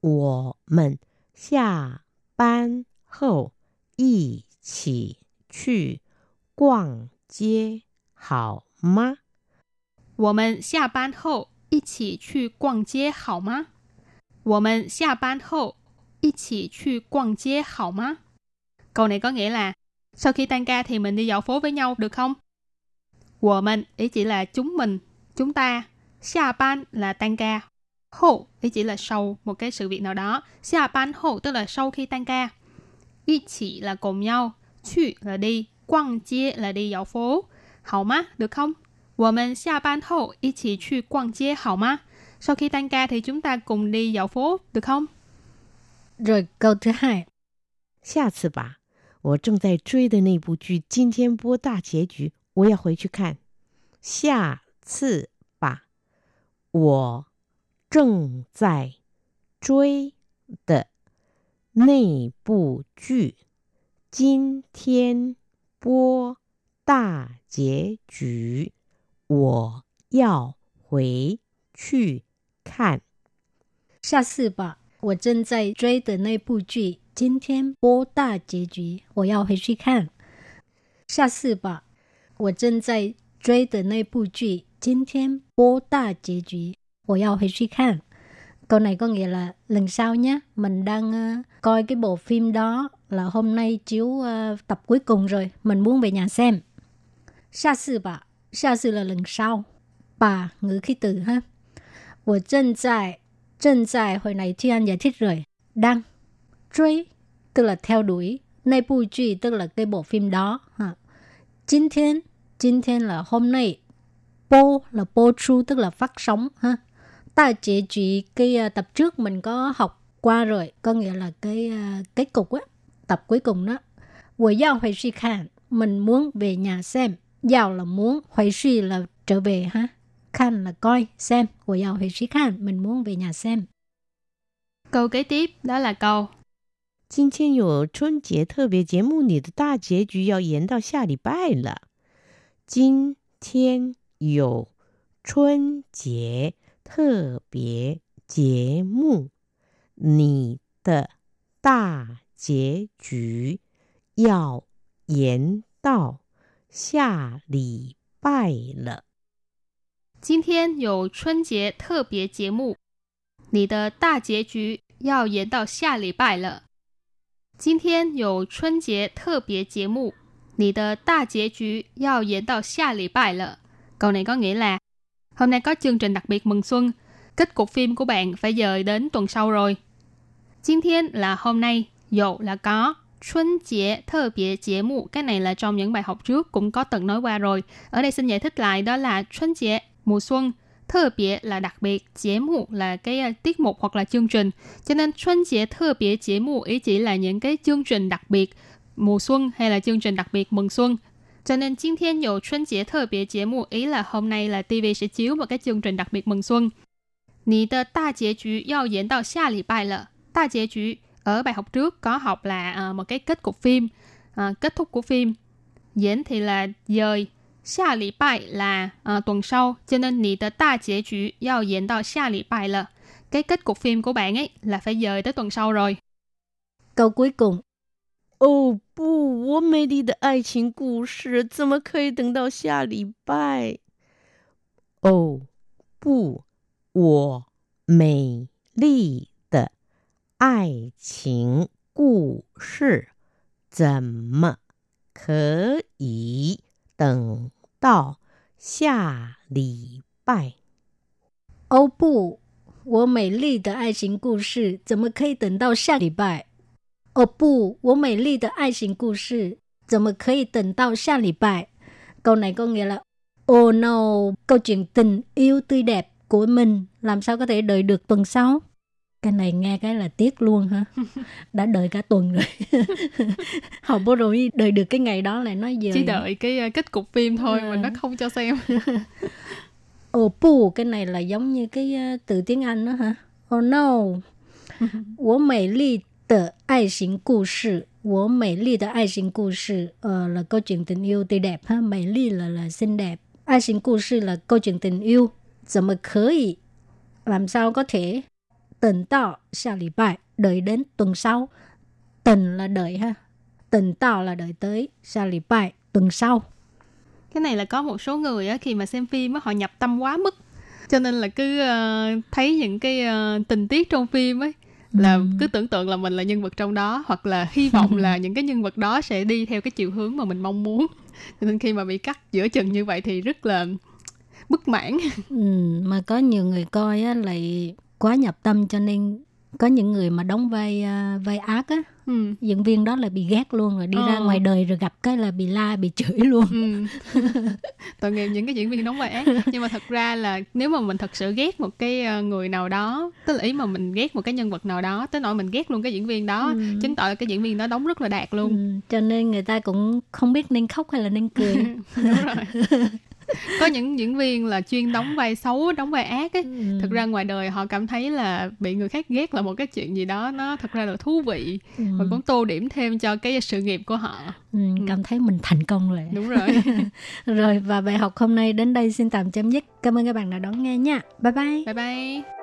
我们下班后一起去逛街 好吗？我们下班后一起去逛街好吗？我们下班后一起去逛街好吗？Câu này có nghĩa là sau khi tan ca thì mình đi dạo phố với nhau được không? 我们 ý chỉ là chúng mình, chúng ta. 下班 là tan ca. Hậu ý chỉ là sau một cái sự việc nào đó. 下班后 tức là sau khi tan ca. 一起 là cùng nhau. 去 là đi. 逛街 là đi dạo phố. Hậu má, được không? 我们下班后一起去逛街好吗？Sau khi tan ca thì chúng ta cùng đi dạo phố, được không? rồi câu thứ hai 下次吧。我正在追的那部剧今天播大结局，我要回去看。下次吧。我正在追的那部剧今天播大结局，我要回去看。下次吧，我正在追的那部剧今天播大结局，我要回去看。下次吧，我正在追的那部剧今天播大结局，我要回去看。Câu này có nghĩa là lần sau nhé, mình đang ờ, coi cái bộ phim đó là hôm nay chiếu ờ, tập cuối cùng rồi, mình muốn về nhà xem. 下次吧，下次là lần sau. Bà ngữ khí từ ha. 我正在正在 hồi này Thi Anh giải thích rồi. Đang truy tức là theo đuổi. Này bộ剧tức là cái bộ phim đó ha. 今天今天 là hôm nay. Bố là bố chu tức là phát sóng ha. Ta chế chỉ cái uh, tập trước mình có học qua rồi, có nghĩa là cái uh, kết cục á, tập cuối cùng đó. 我要回去看 mình muốn về nhà xem. Giàu là muốn, hồi suy là trở về ha. Khan là coi, xem. 我要回去看 mình muốn về nhà xem. Câu kế tiếp đó là câu 今天有春节特别节目，你的大结局要延到下礼拜了。今天有春节特别节目，你的大结局要延到 下礼拜了。今天有春节特别节目，你的大结局要延到下礼拜了。今天有春节特别节目，你的大结局要延到下礼拜了。Câu này có nghĩa là hôm nay có chương trình đặc biệt mừng xuân, kết cục phim của bạn phải dời đến tuần sau rồi. 今天 là hôm nay, dụ là có, Xuân chế thơ biệt chế mụ, cái này là trong những bài học trước cũng có từng nói qua rồi. Ở đây xin giải thích lại đó là Xuân chế, mùa xuân, thơ biệt là đặc biệt, chế mụ là cái uh, tiết mục hoặc là chương trình. Cho nên Xuân chế thơ biệt chế mụ ý chỉ là những cái chương trình đặc biệt mùa xuân hay là chương trình đặc biệt mừng xuân. Cho nên 今天有春节特别节目 ý là hôm nay là TV sẽ chiếu một cái chương trình đặc biệt mừng xuân. 你的大结局要延到下礼拜了。大结局 ở bài học trước có học là uh, một cái kết cục phim, uh, kết thúc của phim. Diễn thì là dời, 下礼拜 là uh, tuần sau, cho nên 你的大结局要延到下礼拜了。Cái kết cục phim của bạn ấy là phải dời tới tuần sau rồi. Câu cuối cùng 哦不，我美丽的爱情故事怎么可以等到下礼拜？哦不，我美丽的 爱情故事怎么可以等到下礼拜？哦不，我美丽的爱情故事怎么可以等到下礼拜？哦不，我美丽的爱情故事怎么可以等到下礼拜？Câu này có nghĩa là Oh no, câu chuyện tình yêu tươi đẹp của mình làm sao có thể đợi được tuần sau? Cái này nghe cái là tiếc luôn ha. Đã đợi cả tuần rồi. Học bố rồi đợi được cái ngày đó lại nói giờ. Chỉ đợi cái uh, kết cục phim thôi À. mà nó không cho xem. Oh bu, cái này là giống như cái uh, từ tiếng Anh đó hả? Oh no. 我美丽的爱情故事，我美丽的爱情故事，呃 là câu chuyện tình yêu tươi đẹp ha, mỹ ly là là xinh đẹp,爱情故事 là câu chuyện tình yêu, 怎么可以 làm sao có thể tình tạo xa lì bài, đợi đến tuần sau. tình là đợi ha. tình tạo là đợi tới xa lì bài, tuần sau. Cái này là có một số người á, khi mà xem phim á, họ nhập tâm quá mức. Cho nên là cứ ờ, thấy những cái ờ, tình tiết trong phim ấy là ừ. cứ tưởng tượng là mình là nhân vật trong đó hoặc là hy vọng là những cái nhân vật đó sẽ đi theo cái chiều hướng mà mình mong muốn cho nên khi mà bị cắt giữa chừng như vậy thì rất là bất mãn ừ, mà có nhiều người coi á lại quá nhập tâm cho nên có những người mà đóng vai à, vai ác á ừ. diễn viên đó là bị ghét luôn rồi đi ra Ờ. ngoài đời rồi gặp cái là bị la bị chửi luôn Ừ. tội nghiệp những cái diễn viên đóng vai ác nhưng mà thật ra là nếu mà mình thật sự ghét một cái ờ, người nào đó tức là ý mà mình ghét một cái nhân vật nào đó tới nỗi mình ghét luôn cái diễn viên đó chứng tỏ là cái diễn viên đó đóng rất là đạt luôn ừ, cho nên người ta cũng không biết nên khóc hay là nên cười đúng rồi có những diễn viên là chuyên đóng vai xấu đóng vai ác ấy. Ừ. thực ra ngoài đời họ cảm thấy là bị người khác ghét là một cái chuyện gì đó nó thật ra là thú vị Ừ. và cũng tô điểm thêm cho cái sự nghiệp của họ. Ừ, cảm thấy mình thành công rồi. Đúng rồi. Rồi và bài học hôm nay đến đây xin tạm chấm dứt. Cảm ơn các bạn đã đón nghe nha. Bye bye. Bye bye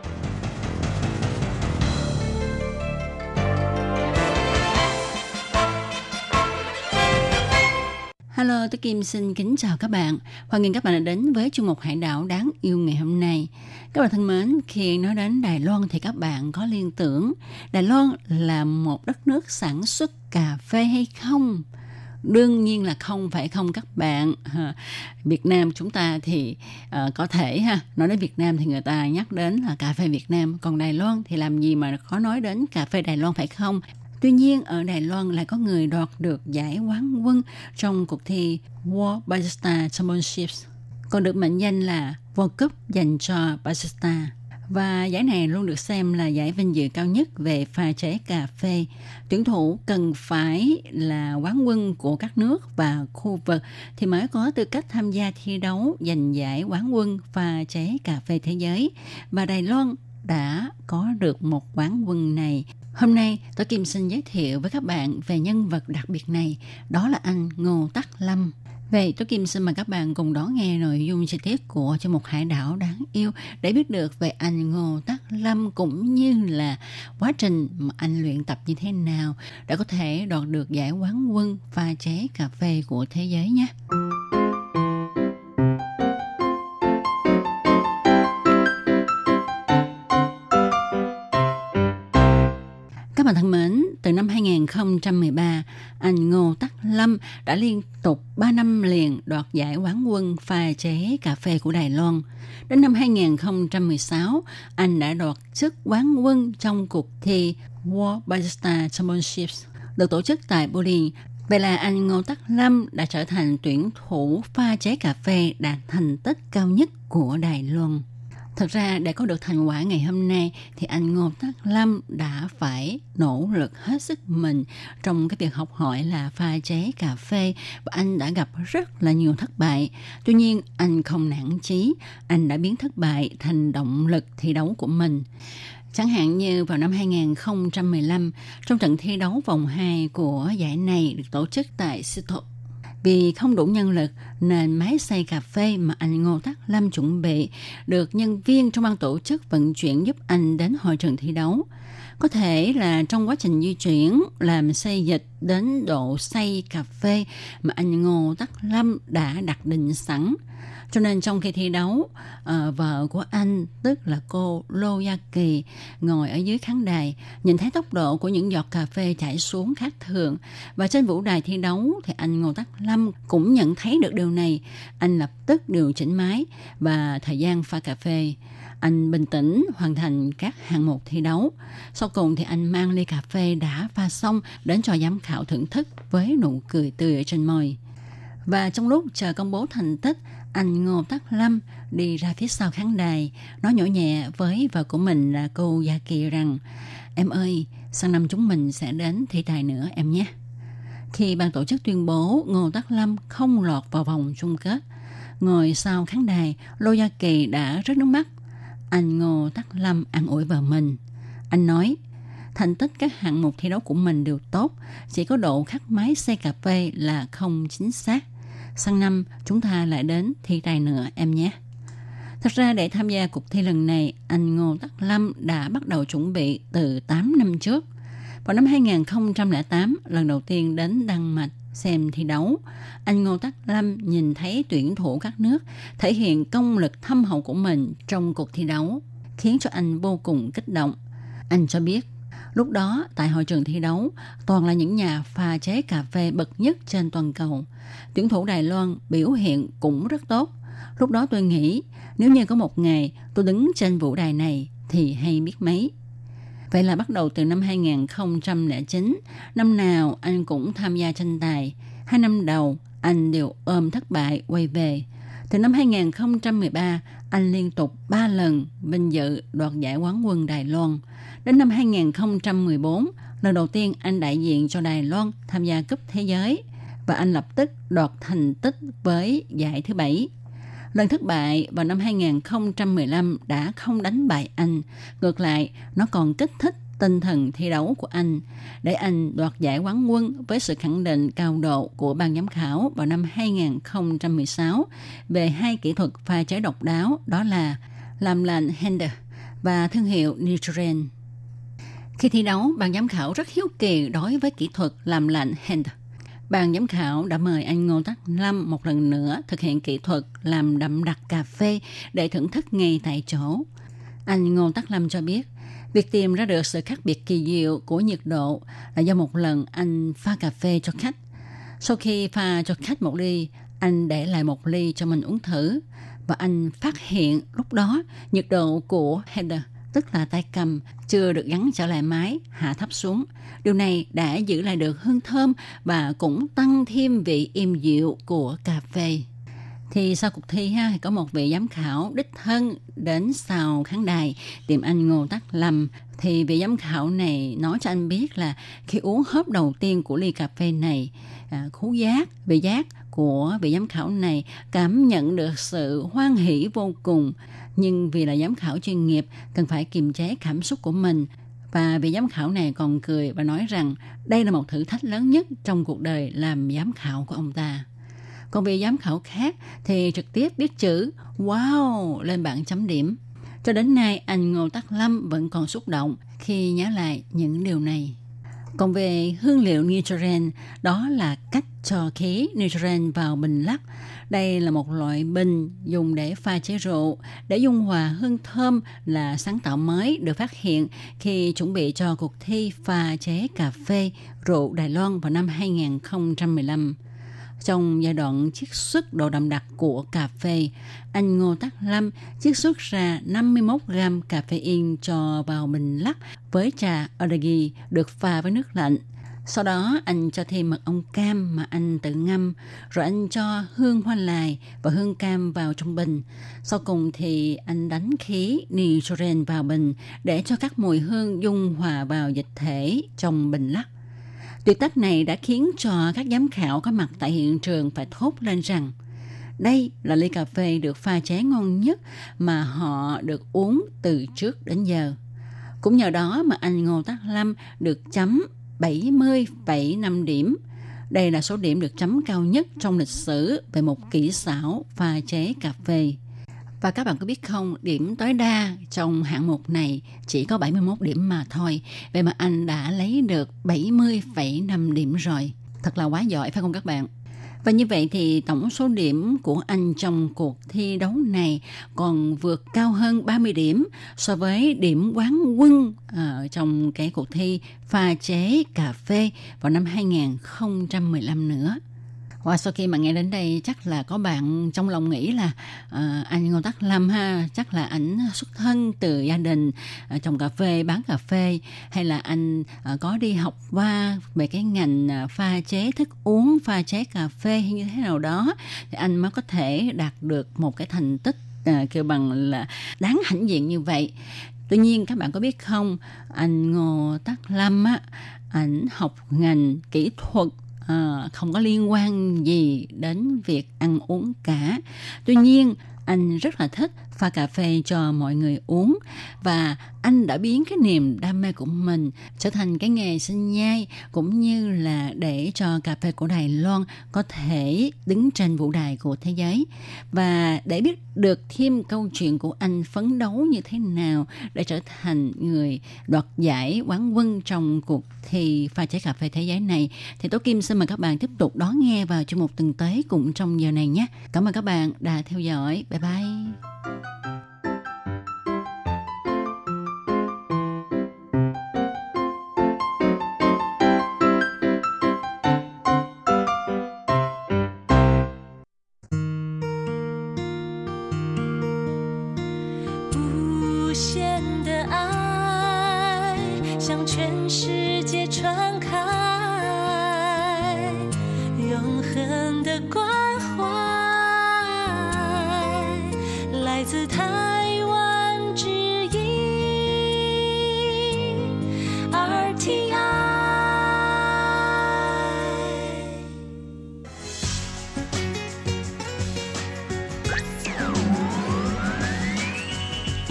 Kim xin kính chào các bạn. Hoan nghênh các bạn đã đến với chương mục Hải đảo đáng yêu ngày hôm nay. Các bạn thân mến, khi nói đến Đài Loan thì các bạn có liên tưởng Đài Loan là một đất nước sản xuất cà phê hay không? đương nhiên là không phải không các bạn Việt Nam chúng ta thì uh, có thể ha nói đến Việt Nam thì người ta nhắc đến là cà phê Việt Nam còn Đài Loan thì làm gì mà có nói đến cà phê Đài Loan phải không Tuy nhiên ở Đài Loan lại có người đoạt được giải quán quân trong cuộc thi World Barista Championships, còn được mệnh danh là World Cup dành cho barista. Và giải này luôn được xem là giải vinh dự cao nhất về pha chế cà phê. Tuyển thủ cần phải là quán quân của các nước và khu vực thì mới có tư cách tham gia thi đấu giành giải quán quân pha chế cà phê thế giới. Và Đài Loan đã có được một quán quân này Hôm nay, tôi Kim xin giới thiệu với các bạn về nhân vật đặc biệt này, đó là anh Ngô Tắc Lâm. Vậy tôi Kim xin mời các bạn cùng đón nghe nội dung chi tiết của cho một hải đảo đáng yêu để biết được về anh Ngô Tắc Lâm cũng như là quá trình mà anh luyện tập như thế nào để có thể đoạt được giải quán quân pha chế cà phê của thế giới nhé. 2013, anh Ngô Tắc Lâm đã liên tục 3 năm liền đoạt giải quán quân pha chế cà phê của Đài Loan. Đến năm 2016, anh đã đoạt chức quán quân trong cuộc thi World Barista Championships được tổ chức tại Berlin. Vậy là anh Ngô Tắc Lâm đã trở thành tuyển thủ pha chế cà phê đạt thành tích cao nhất của Đài Loan. Thật ra để có được thành quả ngày hôm nay thì anh Ngô Tắc Lâm đã phải nỗ lực hết sức mình trong cái việc học hỏi là pha chế cà phê và anh đã gặp rất là nhiều thất bại. Tuy nhiên anh không nản chí, anh đã biến thất bại thành động lực thi đấu của mình. Chẳng hạn như vào năm 2015, trong trận thi đấu vòng 2 của giải này được tổ chức tại Seattle, vì không đủ nhân lực nên máy xay cà phê mà anh Ngô Tắc Lâm chuẩn bị được nhân viên trong ban tổ chức vận chuyển giúp anh đến hội trường thi đấu. Có thể là trong quá trình di chuyển làm xây dịch đến độ xay cà phê mà anh Ngô Tắc Lâm đã đặt định sẵn – cho nên trong khi thi đấu, à, vợ của anh, tức là cô Lô Gia Kỳ, ngồi ở dưới khán đài, nhìn thấy tốc độ của những giọt cà phê chảy xuống khác thường. Và trên vũ đài thi đấu thì anh Ngô Tắc Lâm cũng nhận thấy được điều này. Anh lập tức điều chỉnh máy và thời gian pha cà phê anh bình tĩnh hoàn thành các hạng mục thi đấu. Sau cùng thì anh mang ly cà phê đã pha xong đến cho giám khảo thưởng thức với nụ cười tươi ở trên môi. Và trong lúc chờ công bố thành tích, anh Ngô Tắc Lâm đi ra phía sau khán đài, nói nhỏ nhẹ với vợ của mình là cô Gia Kỳ rằng Em ơi, sang năm chúng mình sẽ đến thi tài nữa em nhé. Khi ban tổ chức tuyên bố Ngô Tắc Lâm không lọt vào vòng chung kết, ngồi sau khán đài, Lô Gia Kỳ đã rớt nước mắt. Anh Ngô Tắc Lâm an ủi vợ mình. Anh nói, thành tích các hạng mục thi đấu của mình đều tốt, chỉ có độ khắc máy xe cà phê là không chính xác sang năm chúng ta lại đến thi tài nữa em nhé. Thật ra để tham gia cuộc thi lần này, anh Ngô Tắc Lâm đã bắt đầu chuẩn bị từ 8 năm trước. Vào năm 2008, lần đầu tiên đến Đan Mạch xem thi đấu, anh Ngô Tắc Lâm nhìn thấy tuyển thủ các nước thể hiện công lực thâm hậu của mình trong cuộc thi đấu, khiến cho anh vô cùng kích động. Anh cho biết, lúc đó tại hội trường thi đấu, toàn là những nhà pha chế cà phê bậc nhất trên toàn cầu – tuyển thủ Đài Loan biểu hiện cũng rất tốt. Lúc đó tôi nghĩ nếu như có một ngày tôi đứng trên vũ đài này thì hay biết mấy. Vậy là bắt đầu từ năm 2009, năm nào anh cũng tham gia tranh tài. Hai năm đầu anh đều ôm thất bại quay về. Từ năm 2013, anh liên tục 3 lần vinh dự đoạt giải quán quân Đài Loan. Đến năm 2014, lần đầu tiên anh đại diện cho Đài Loan tham gia cúp thế giới và anh lập tức đoạt thành tích với giải thứ bảy. Lần thất bại vào năm 2015 đã không đánh bại anh, ngược lại nó còn kích thích tinh thần thi đấu của anh để anh đoạt giải quán quân với sự khẳng định cao độ của ban giám khảo vào năm 2016 về hai kỹ thuật pha chế độc đáo đó là làm lạnh Hender và thương hiệu nutrient. Khi thi đấu, ban giám khảo rất hiếu kỳ đối với kỹ thuật làm lạnh hand. Ban giám khảo đã mời anh Ngô Tắc Lâm một lần nữa thực hiện kỹ thuật làm đậm đặc cà phê để thưởng thức ngay tại chỗ. Anh Ngô Tắc Lâm cho biết, việc tìm ra được sự khác biệt kỳ diệu của nhiệt độ là do một lần anh pha cà phê cho khách. Sau khi pha cho khách một ly, anh để lại một ly cho mình uống thử và anh phát hiện lúc đó nhiệt độ của header tức là tay cầm chưa được gắn trở lại mái hạ thấp xuống. Điều này đã giữ lại được hương thơm và cũng tăng thêm vị êm dịu của cà phê. Thì sau cuộc thi ha, có một vị giám khảo đích thân đến sau khán đài tìm anh Ngô Tắc Lâm. Thì vị giám khảo này nói cho anh biết là khi uống hớp đầu tiên của ly cà phê này, à, khú giác, vị giác của vị giám khảo này cảm nhận được sự hoan hỷ vô cùng nhưng vì là giám khảo chuyên nghiệp cần phải kiềm chế cảm xúc của mình và vị giám khảo này còn cười và nói rằng đây là một thử thách lớn nhất trong cuộc đời làm giám khảo của ông ta. Còn vị giám khảo khác thì trực tiếp viết chữ Wow lên bảng chấm điểm. Cho đến nay, anh Ngô Tắc Lâm vẫn còn xúc động khi nhớ lại những điều này. Còn về hương liệu Nitrogen, đó là cách cho khí Nitrogen vào bình lắc. Đây là một loại bình dùng để pha chế rượu, để dung hòa hương thơm là sáng tạo mới được phát hiện khi chuẩn bị cho cuộc thi pha chế cà phê rượu Đài Loan vào năm 2015. Trong giai đoạn chiết xuất độ đậm đặc của cà phê, anh Ngô Tắc Lâm chiết xuất ra 51 gram cà phê in cho vào bình lắc với trà Odagi được pha với nước lạnh. Sau đó anh cho thêm mật ong cam mà anh tự ngâm, rồi anh cho hương hoa lài và hương cam vào trong bình. Sau cùng thì anh đánh khí nitrogen vào bình để cho các mùi hương dung hòa vào dịch thể trong bình lắc. Tuyệt tác này đã khiến cho các giám khảo có mặt tại hiện trường phải thốt lên rằng đây là ly cà phê được pha chế ngon nhất mà họ được uống từ trước đến giờ. Cũng nhờ đó mà anh Ngô Tắc Lâm được chấm 70,5 điểm. Đây là số điểm được chấm cao nhất trong lịch sử về một kỹ xảo pha chế cà phê. Và các bạn có biết không, điểm tối đa trong hạng mục này chỉ có 71 điểm mà thôi. Vậy mà anh đã lấy được 70,5 điểm rồi. Thật là quá giỏi phải không các bạn? Và như vậy thì tổng số điểm của anh trong cuộc thi đấu này còn vượt cao hơn 30 điểm so với điểm quán quân ở trong cái cuộc thi pha chế cà phê vào năm 2015 nữa. Và sau khi mà nghe đến đây chắc là có bạn trong lòng nghĩ là uh, anh Ngô Tắc Lâm ha chắc là ảnh xuất thân từ gia đình uh, trồng cà phê bán cà phê hay là anh uh, có đi học qua về cái ngành uh, pha chế thức uống pha chế cà phê hay như thế nào đó thì anh mới có thể đạt được một cái thành tích uh, kêu bằng là đáng hãnh diện như vậy. Tuy nhiên các bạn có biết không anh Ngô Tắc Lâm á ảnh học ngành kỹ thuật à, không có liên quan gì đến việc ăn uống cả. Tuy nhiên anh rất là thích pha cà phê cho mọi người uống và anh đã biến cái niềm đam mê của mình trở thành cái nghề sinh nhai, cũng như là để cho cà phê của Đài Loan có thể đứng trên vũ đài của thế giới và để biết được thêm câu chuyện của anh phấn đấu như thế nào để trở thành người đoạt giải quán quân trong cuộc thi pha chế cà phê thế giới này, thì Tố Kim xin mời các bạn tiếp tục đón nghe vào chương mục tuần tới cũng trong giờ này nhé. Cảm ơn các bạn đã theo dõi. Bye bye. Música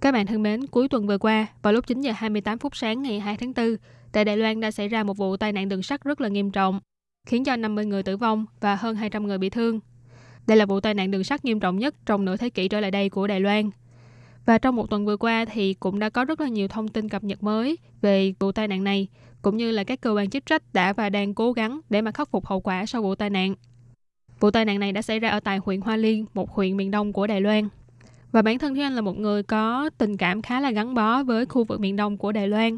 Các bạn thân mến, cuối tuần vừa qua, vào lúc 9 giờ 28 phút sáng ngày 2 tháng 4, tại Đài Loan đã xảy ra một vụ tai nạn đường sắt rất là nghiêm trọng, khiến cho 50 người tử vong và hơn 200 người bị thương. Đây là vụ tai nạn đường sắt nghiêm trọng nhất trong nửa thế kỷ trở lại đây của Đài Loan. Và trong một tuần vừa qua thì cũng đã có rất là nhiều thông tin cập nhật mới về vụ tai nạn này, cũng như là các cơ quan chức trách đã và đang cố gắng để mà khắc phục hậu quả sau vụ tai nạn. Vụ tai nạn này đã xảy ra ở tại huyện Hoa Liên, một huyện miền đông của Đài Loan. Và bản thân Thúy Anh là một người có tình cảm khá là gắn bó với khu vực miền đông của Đài Loan.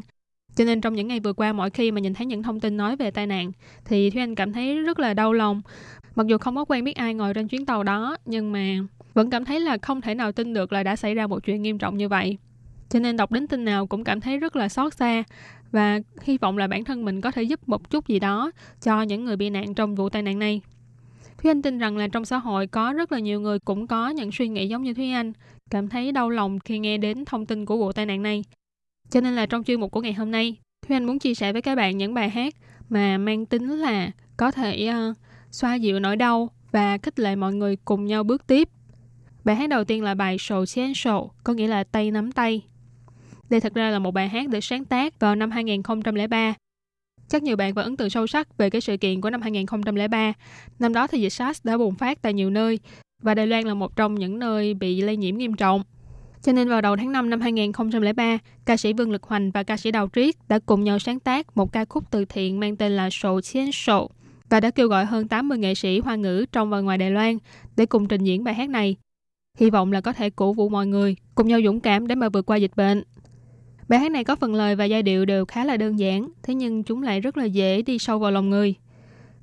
Cho nên trong những ngày vừa qua, mỗi khi mà nhìn thấy những thông tin nói về tai nạn, thì Thúy Anh cảm thấy rất là đau lòng. Mặc dù không có quen biết ai ngồi trên chuyến tàu đó, nhưng mà vẫn cảm thấy là không thể nào tin được là đã xảy ra một chuyện nghiêm trọng như vậy. Cho nên đọc đến tin nào cũng cảm thấy rất là xót xa và hy vọng là bản thân mình có thể giúp một chút gì đó cho những người bị nạn trong vụ tai nạn này. Thúy Anh tin rằng là trong xã hội có rất là nhiều người cũng có những suy nghĩ giống như Thúy Anh, cảm thấy đau lòng khi nghe đến thông tin của vụ tai nạn này. Cho nên là trong chuyên mục của ngày hôm nay, Thúy Anh muốn chia sẻ với các bạn những bài hát mà mang tính là có thể uh, xoa dịu nỗi đau và khích lệ mọi người cùng nhau bước tiếp. Bài hát đầu tiên là bài Sầu Chen có nghĩa là tay nắm tay. Đây thật ra là một bài hát được sáng tác vào năm 2003 Chắc nhiều bạn vẫn ấn tượng sâu sắc về cái sự kiện của năm 2003. Năm đó thì dịch SARS đã bùng phát tại nhiều nơi và Đài Loan là một trong những nơi bị lây nhiễm nghiêm trọng. Cho nên vào đầu tháng 5 năm 2003, ca sĩ Vương Lực Hoành và ca sĩ Đào Triết đã cùng nhau sáng tác một ca khúc từ thiện mang tên là Sổ Chiến Sổ và đã kêu gọi hơn 80 nghệ sĩ hoa ngữ trong và ngoài Đài Loan để cùng trình diễn bài hát này. Hy vọng là có thể cổ vũ mọi người cùng nhau dũng cảm để mà vượt qua dịch bệnh. Bài hát này có phần lời và giai điệu đều khá là đơn giản, thế nhưng chúng lại rất là dễ đi sâu vào lòng người.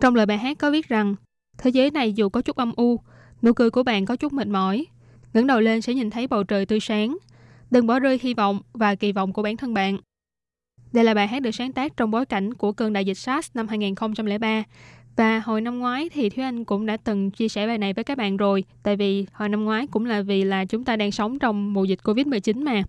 Trong lời bài hát có viết rằng, thế giới này dù có chút âm u, nụ cười của bạn có chút mệt mỏi, ngẩng đầu lên sẽ nhìn thấy bầu trời tươi sáng. Đừng bỏ rơi hy vọng và kỳ vọng của bản thân bạn. Đây là bài hát được sáng tác trong bối cảnh của cơn đại dịch SARS năm 2003 và hồi năm ngoái thì Thúy Anh cũng đã từng chia sẻ bài này với các bạn rồi tại vì hồi năm ngoái cũng là vì là chúng ta đang sống trong mùa dịch Covid-19 mà.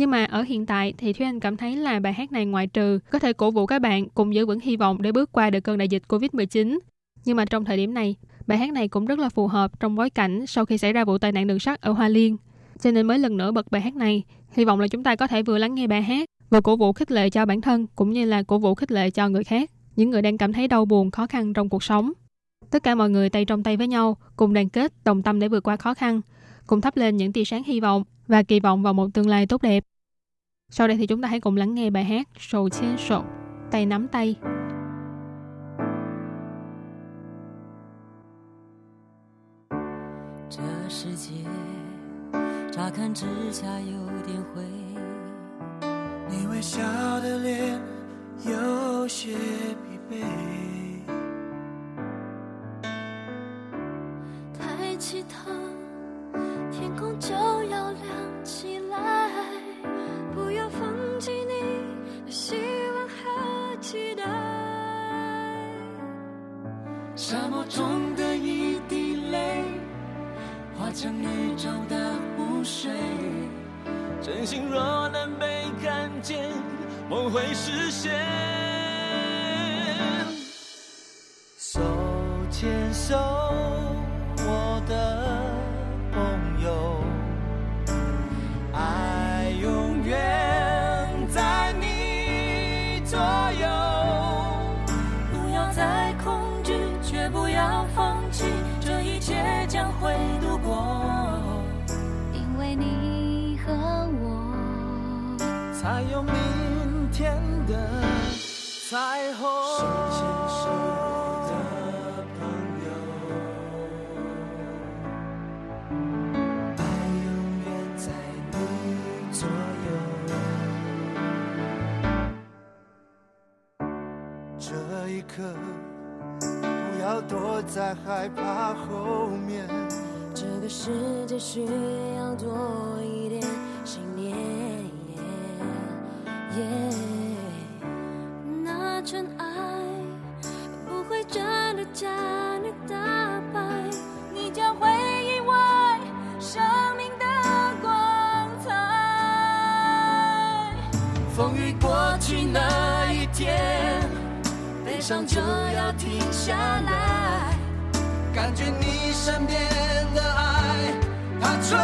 Nhưng mà ở hiện tại thì Thúy Anh cảm thấy là bài hát này ngoại trừ có thể cổ vũ các bạn cùng giữ vững hy vọng để bước qua được cơn đại dịch Covid-19. Nhưng mà trong thời điểm này, bài hát này cũng rất là phù hợp trong bối cảnh sau khi xảy ra vụ tai nạn đường sắt ở Hoa Liên. Cho nên mới lần nữa bật bài hát này. Hy vọng là chúng ta có thể vừa lắng nghe bài hát, vừa cổ vũ khích lệ cho bản thân cũng như là cổ vũ khích lệ cho người khác, những người đang cảm thấy đau buồn, khó khăn trong cuộc sống. Tất cả mọi người tay trong tay với nhau, cùng đoàn kết, đồng tâm để vượt qua khó khăn, cùng thắp lên những tia sáng hy vọng và kỳ vọng vào một tương lai tốt đẹp. Sau đây thì chúng ta hãy cùng lắng nghe bài hát Sầu Chiến Sổ, tay nắm tay. 这世界乍看之下有点灰，你微笑的脸有些疲惫。抬起头， 天空就要亮起来，不要放弃你的希望和期待。沙漠中的一滴泪，化成宇宙的湖水。真心若能被看见，梦会实现。手牵手，放弃，这一切将会度过。因为你和我，才有明天的彩虹。手牵手的朋友，爱永远在你左右。这一刻，要躲在害怕后面。这个世界需要多一点信念耶。那尘埃不会真的将你打败，你将会意外生命的光彩。风雨过去那，悲伤就要停下来，感觉你身边的爱，它存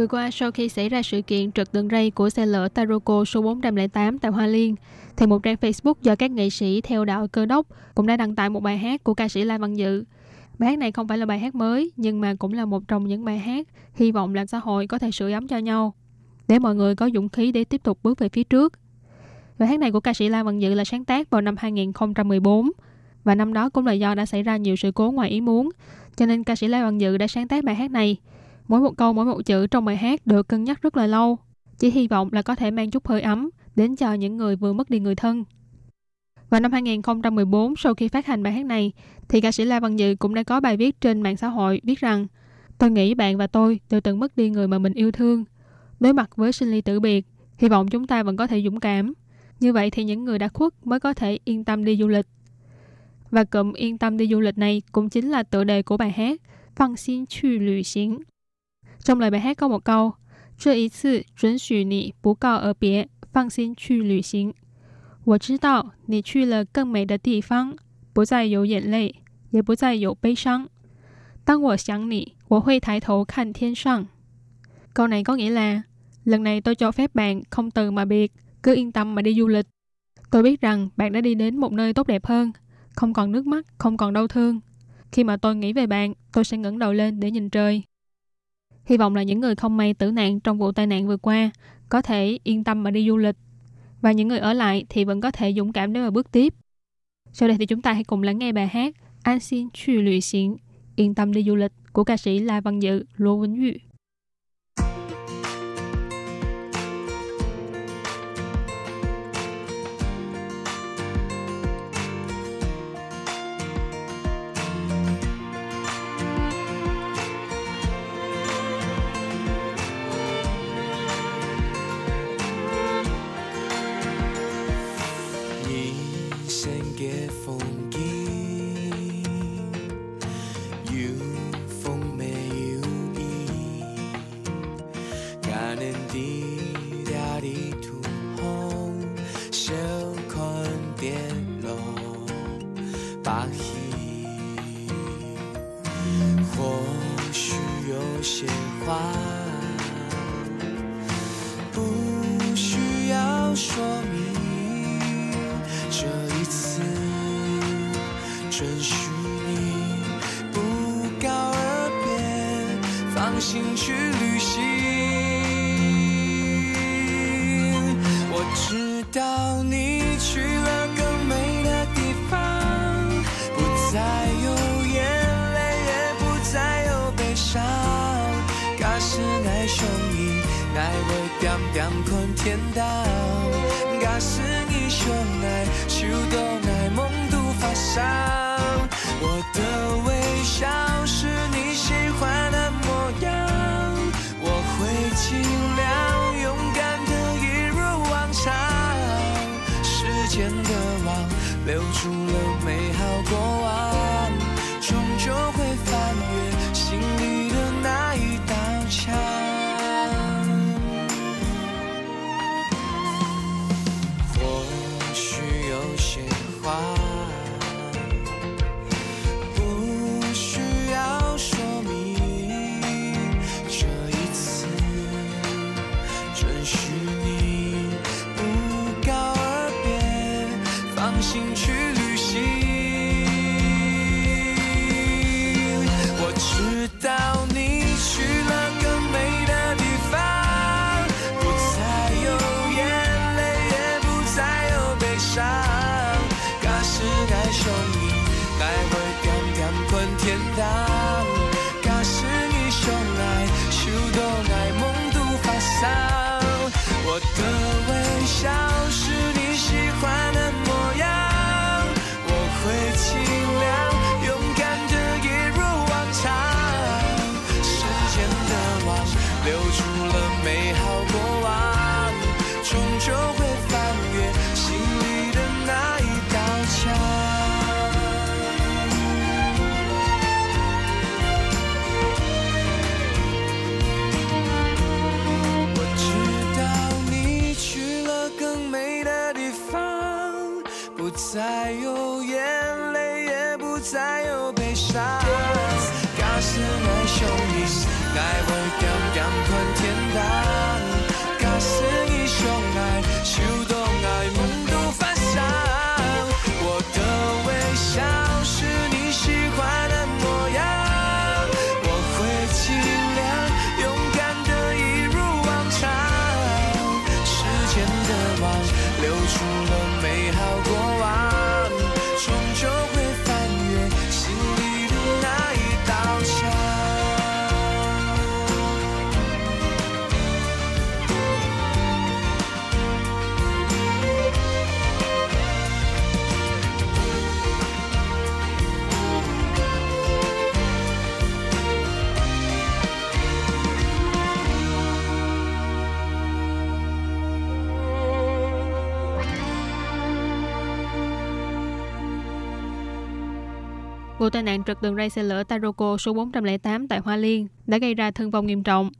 Vừa qua, sau khi xảy ra sự kiện trật đường ray của xe lửa Taroko số 408 tại Hoa Liên, thì một trang Facebook do các nghệ sĩ theo đạo cơ đốc cũng đã đăng tải một bài hát của ca sĩ La Văn Dự. Bài hát này không phải là bài hát mới, nhưng mà cũng là một trong những bài hát hy vọng là xã hội có thể sửa ấm cho nhau, để mọi người có dũng khí để tiếp tục bước về phía trước. Bài hát này của ca sĩ La Văn Dự là sáng tác vào năm 2014, và năm đó cũng là do đã xảy ra nhiều sự cố ngoài ý muốn, cho nên ca sĩ La Văn Dự đã sáng tác bài hát này Mỗi một câu, mỗi một chữ trong bài hát được cân nhắc rất là lâu. Chỉ hy vọng là có thể mang chút hơi ấm đến cho những người vừa mất đi người thân. Vào năm 2014, sau khi phát hành bài hát này, thì ca sĩ La Văn Dự cũng đã có bài viết trên mạng xã hội viết rằng Tôi nghĩ bạn và tôi đều từng mất đi người mà mình yêu thương. Đối mặt với sinh ly tử biệt, hy vọng chúng ta vẫn có thể dũng cảm. Như vậy thì những người đã khuất mới có thể yên tâm đi du lịch. Và cụm yên tâm đi du lịch này cũng chính là tựa đề của bài hát Phăng xin chu l 旅行. Trong lời bài hát có một câu 这一次准许你不告而别，放心去旅行。我知道你去了更美的地方，不再有眼泪，也不再有悲伤。 当我想你，我会抬头看天上. Câu này có nghĩa là lần này tôi cho phép bạn không từ mà biệt, cứ yên tâm mà đi du lịch. Tôi biết rằng bạn đã đi đến một nơi tốt đẹp hơn, không còn nước mắt, không còn đau thương. Khi mà tôi nghĩ về bạn, tôi sẽ ngẩng đầu lên để nhìn trời. Hy vọng là những người không may tử nạn trong vụ tai nạn vừa qua có thể yên tâm mà đi du lịch và những người ở lại thì vẫn có thể dũng cảm để mà bước tiếp. Sau đây thì chúng ta hãy cùng lắng nghe bài hát An xin chu lụy xịn, yên tâm đi du lịch của ca sĩ La Văn Dự, Lô Vĩnh Duy. 的微笑。Vụ tai nạn trượt đường ray xe lửa Taroko số 408 tại Hoa Liên đã gây ra thương vong nghiêm trọng.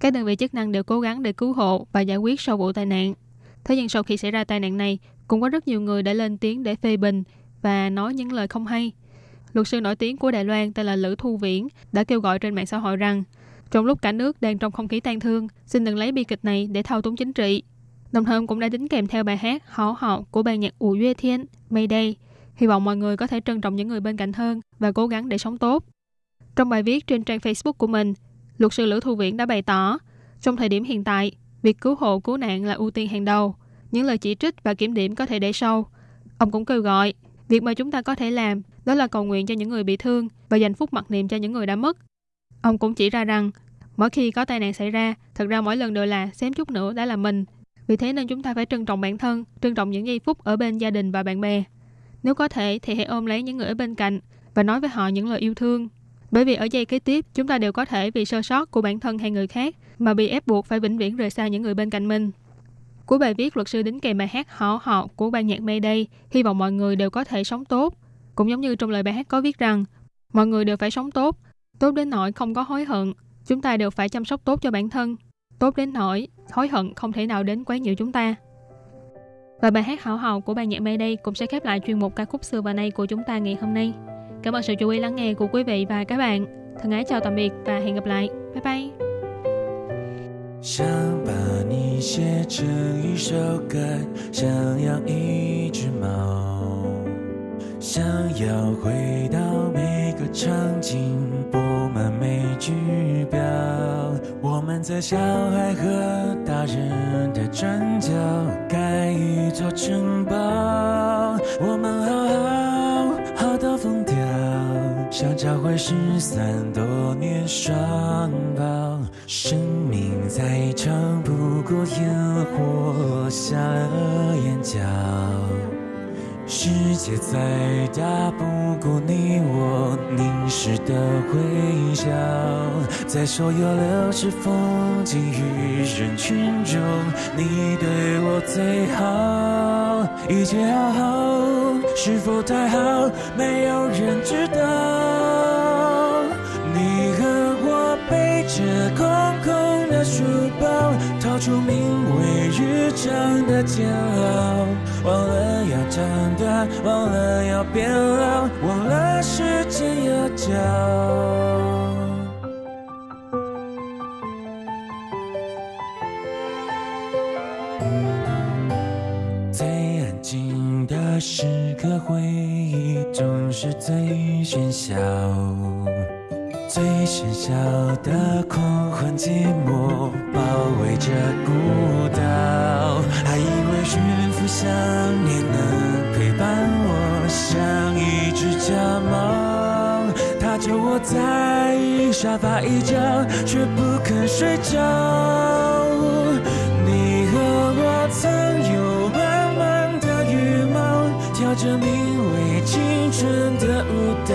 Các đơn vị chức năng đều cố gắng để cứu hộ và giải quyết sau vụ tai nạn. Thế nhưng sau khi xảy ra tai nạn này, cũng có rất nhiều người đã lên tiếng để phê bình và nói những lời không hay. luật sư nổi tiếng của Đài Loan tên là Lữ Thu Viễn đã kêu gọi trên mạng xã hội rằng trong lúc cả nước đang trong không khí tang thương, xin đừng lấy bi kịch này để thao túng chính trị. Đồng thời cũng đã đính kèm theo bài hát Hảo Hảo của ban nhạc Ủ Duy Thiên, Mayday. Hy vọng mọi người có thể trân trọng những người bên cạnh hơn và cố gắng để sống tốt. Trong bài viết trên trang Facebook của mình, luật sư Lữ Thu Viễn đã bày tỏ, trong thời điểm hiện tại, việc cứu hộ cứu nạn là ưu tiên hàng đầu. Những lời chỉ trích và kiểm điểm có thể để sau. Ông cũng kêu gọi, việc mà chúng ta có thể làm đó là cầu nguyện cho những người bị thương và dành phút mặc niệm cho những người đã mất. Ông cũng chỉ ra rằng, mỗi khi có tai nạn xảy ra, thật ra mỗi lần đều là xém chút nữa đã là mình. Vì thế nên chúng ta phải trân trọng bản thân, trân trọng những giây phút ở bên gia đình và bạn bè. Nếu có thể thì hãy ôm lấy những người ở bên cạnh và nói với họ những lời yêu thương. Bởi vì ở giây kế tiếp, chúng ta đều có thể vì sơ sót của bản thân hay người khác mà bị ép buộc phải vĩnh viễn rời xa những người bên cạnh mình. Cuối bài viết, luật sư đính kèm bài hát Họ Họ của ban nhạc Mayday, hy vọng mọi người đều có thể sống tốt. Cũng giống như trong lời bài hát có viết rằng, mọi người đều phải sống tốt, tốt đến nỗi không có hối hận. Chúng ta đều phải chăm sóc tốt cho bản thân, tốt đến nỗi hối hận không thể nào đến quấy nhiễu chúng ta. Và bài hát Hảo Hậu của ban nhạc Mayday cũng sẽ khép lại chuyên mục ca khúc xưa và nay của chúng ta ngày hôm nay. Cảm ơn sự chú ý lắng nghe của quý vị và các bạn. Thân ái chào tạm biệt và hẹn gặp lại. Bye bye. 想把你写成一首歌，想养一只猫，想要回到每个场景，布满每句表。 我们在小孩和大人的转角盖一座城堡，我们好好好到疯掉，想找回失散多年双胞。生命再长，不过烟火落下了眼角。世界再大，不过你我凝视的微笑。在所有流逝风景与人群中，你对我最好。一切好好，是否太好？没有人知道。你和我背着光的书包，逃出名为日常的煎熬，忘了要长大，忘了要变老，忘了时间要教。最安静的时刻，回忆总是最喧嚣。最喧嚣的狂欢寂寞包围着孤岛，还以为驯服想念能陪伴我，像一只家猫，它就窝在沙发一角，却不肯睡觉。这，名为青春的舞蹈，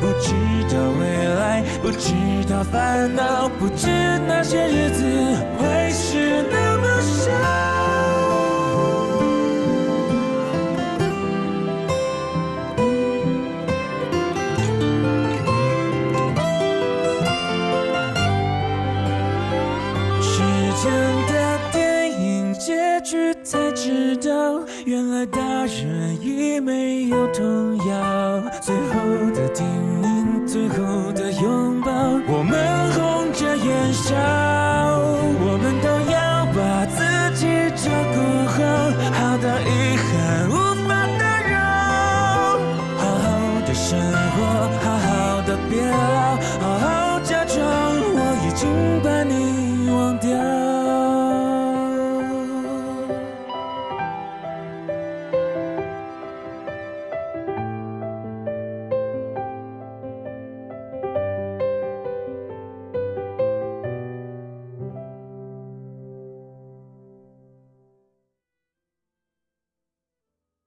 不知道未来，不知道烦恼，不知那些日子会是那么少。我们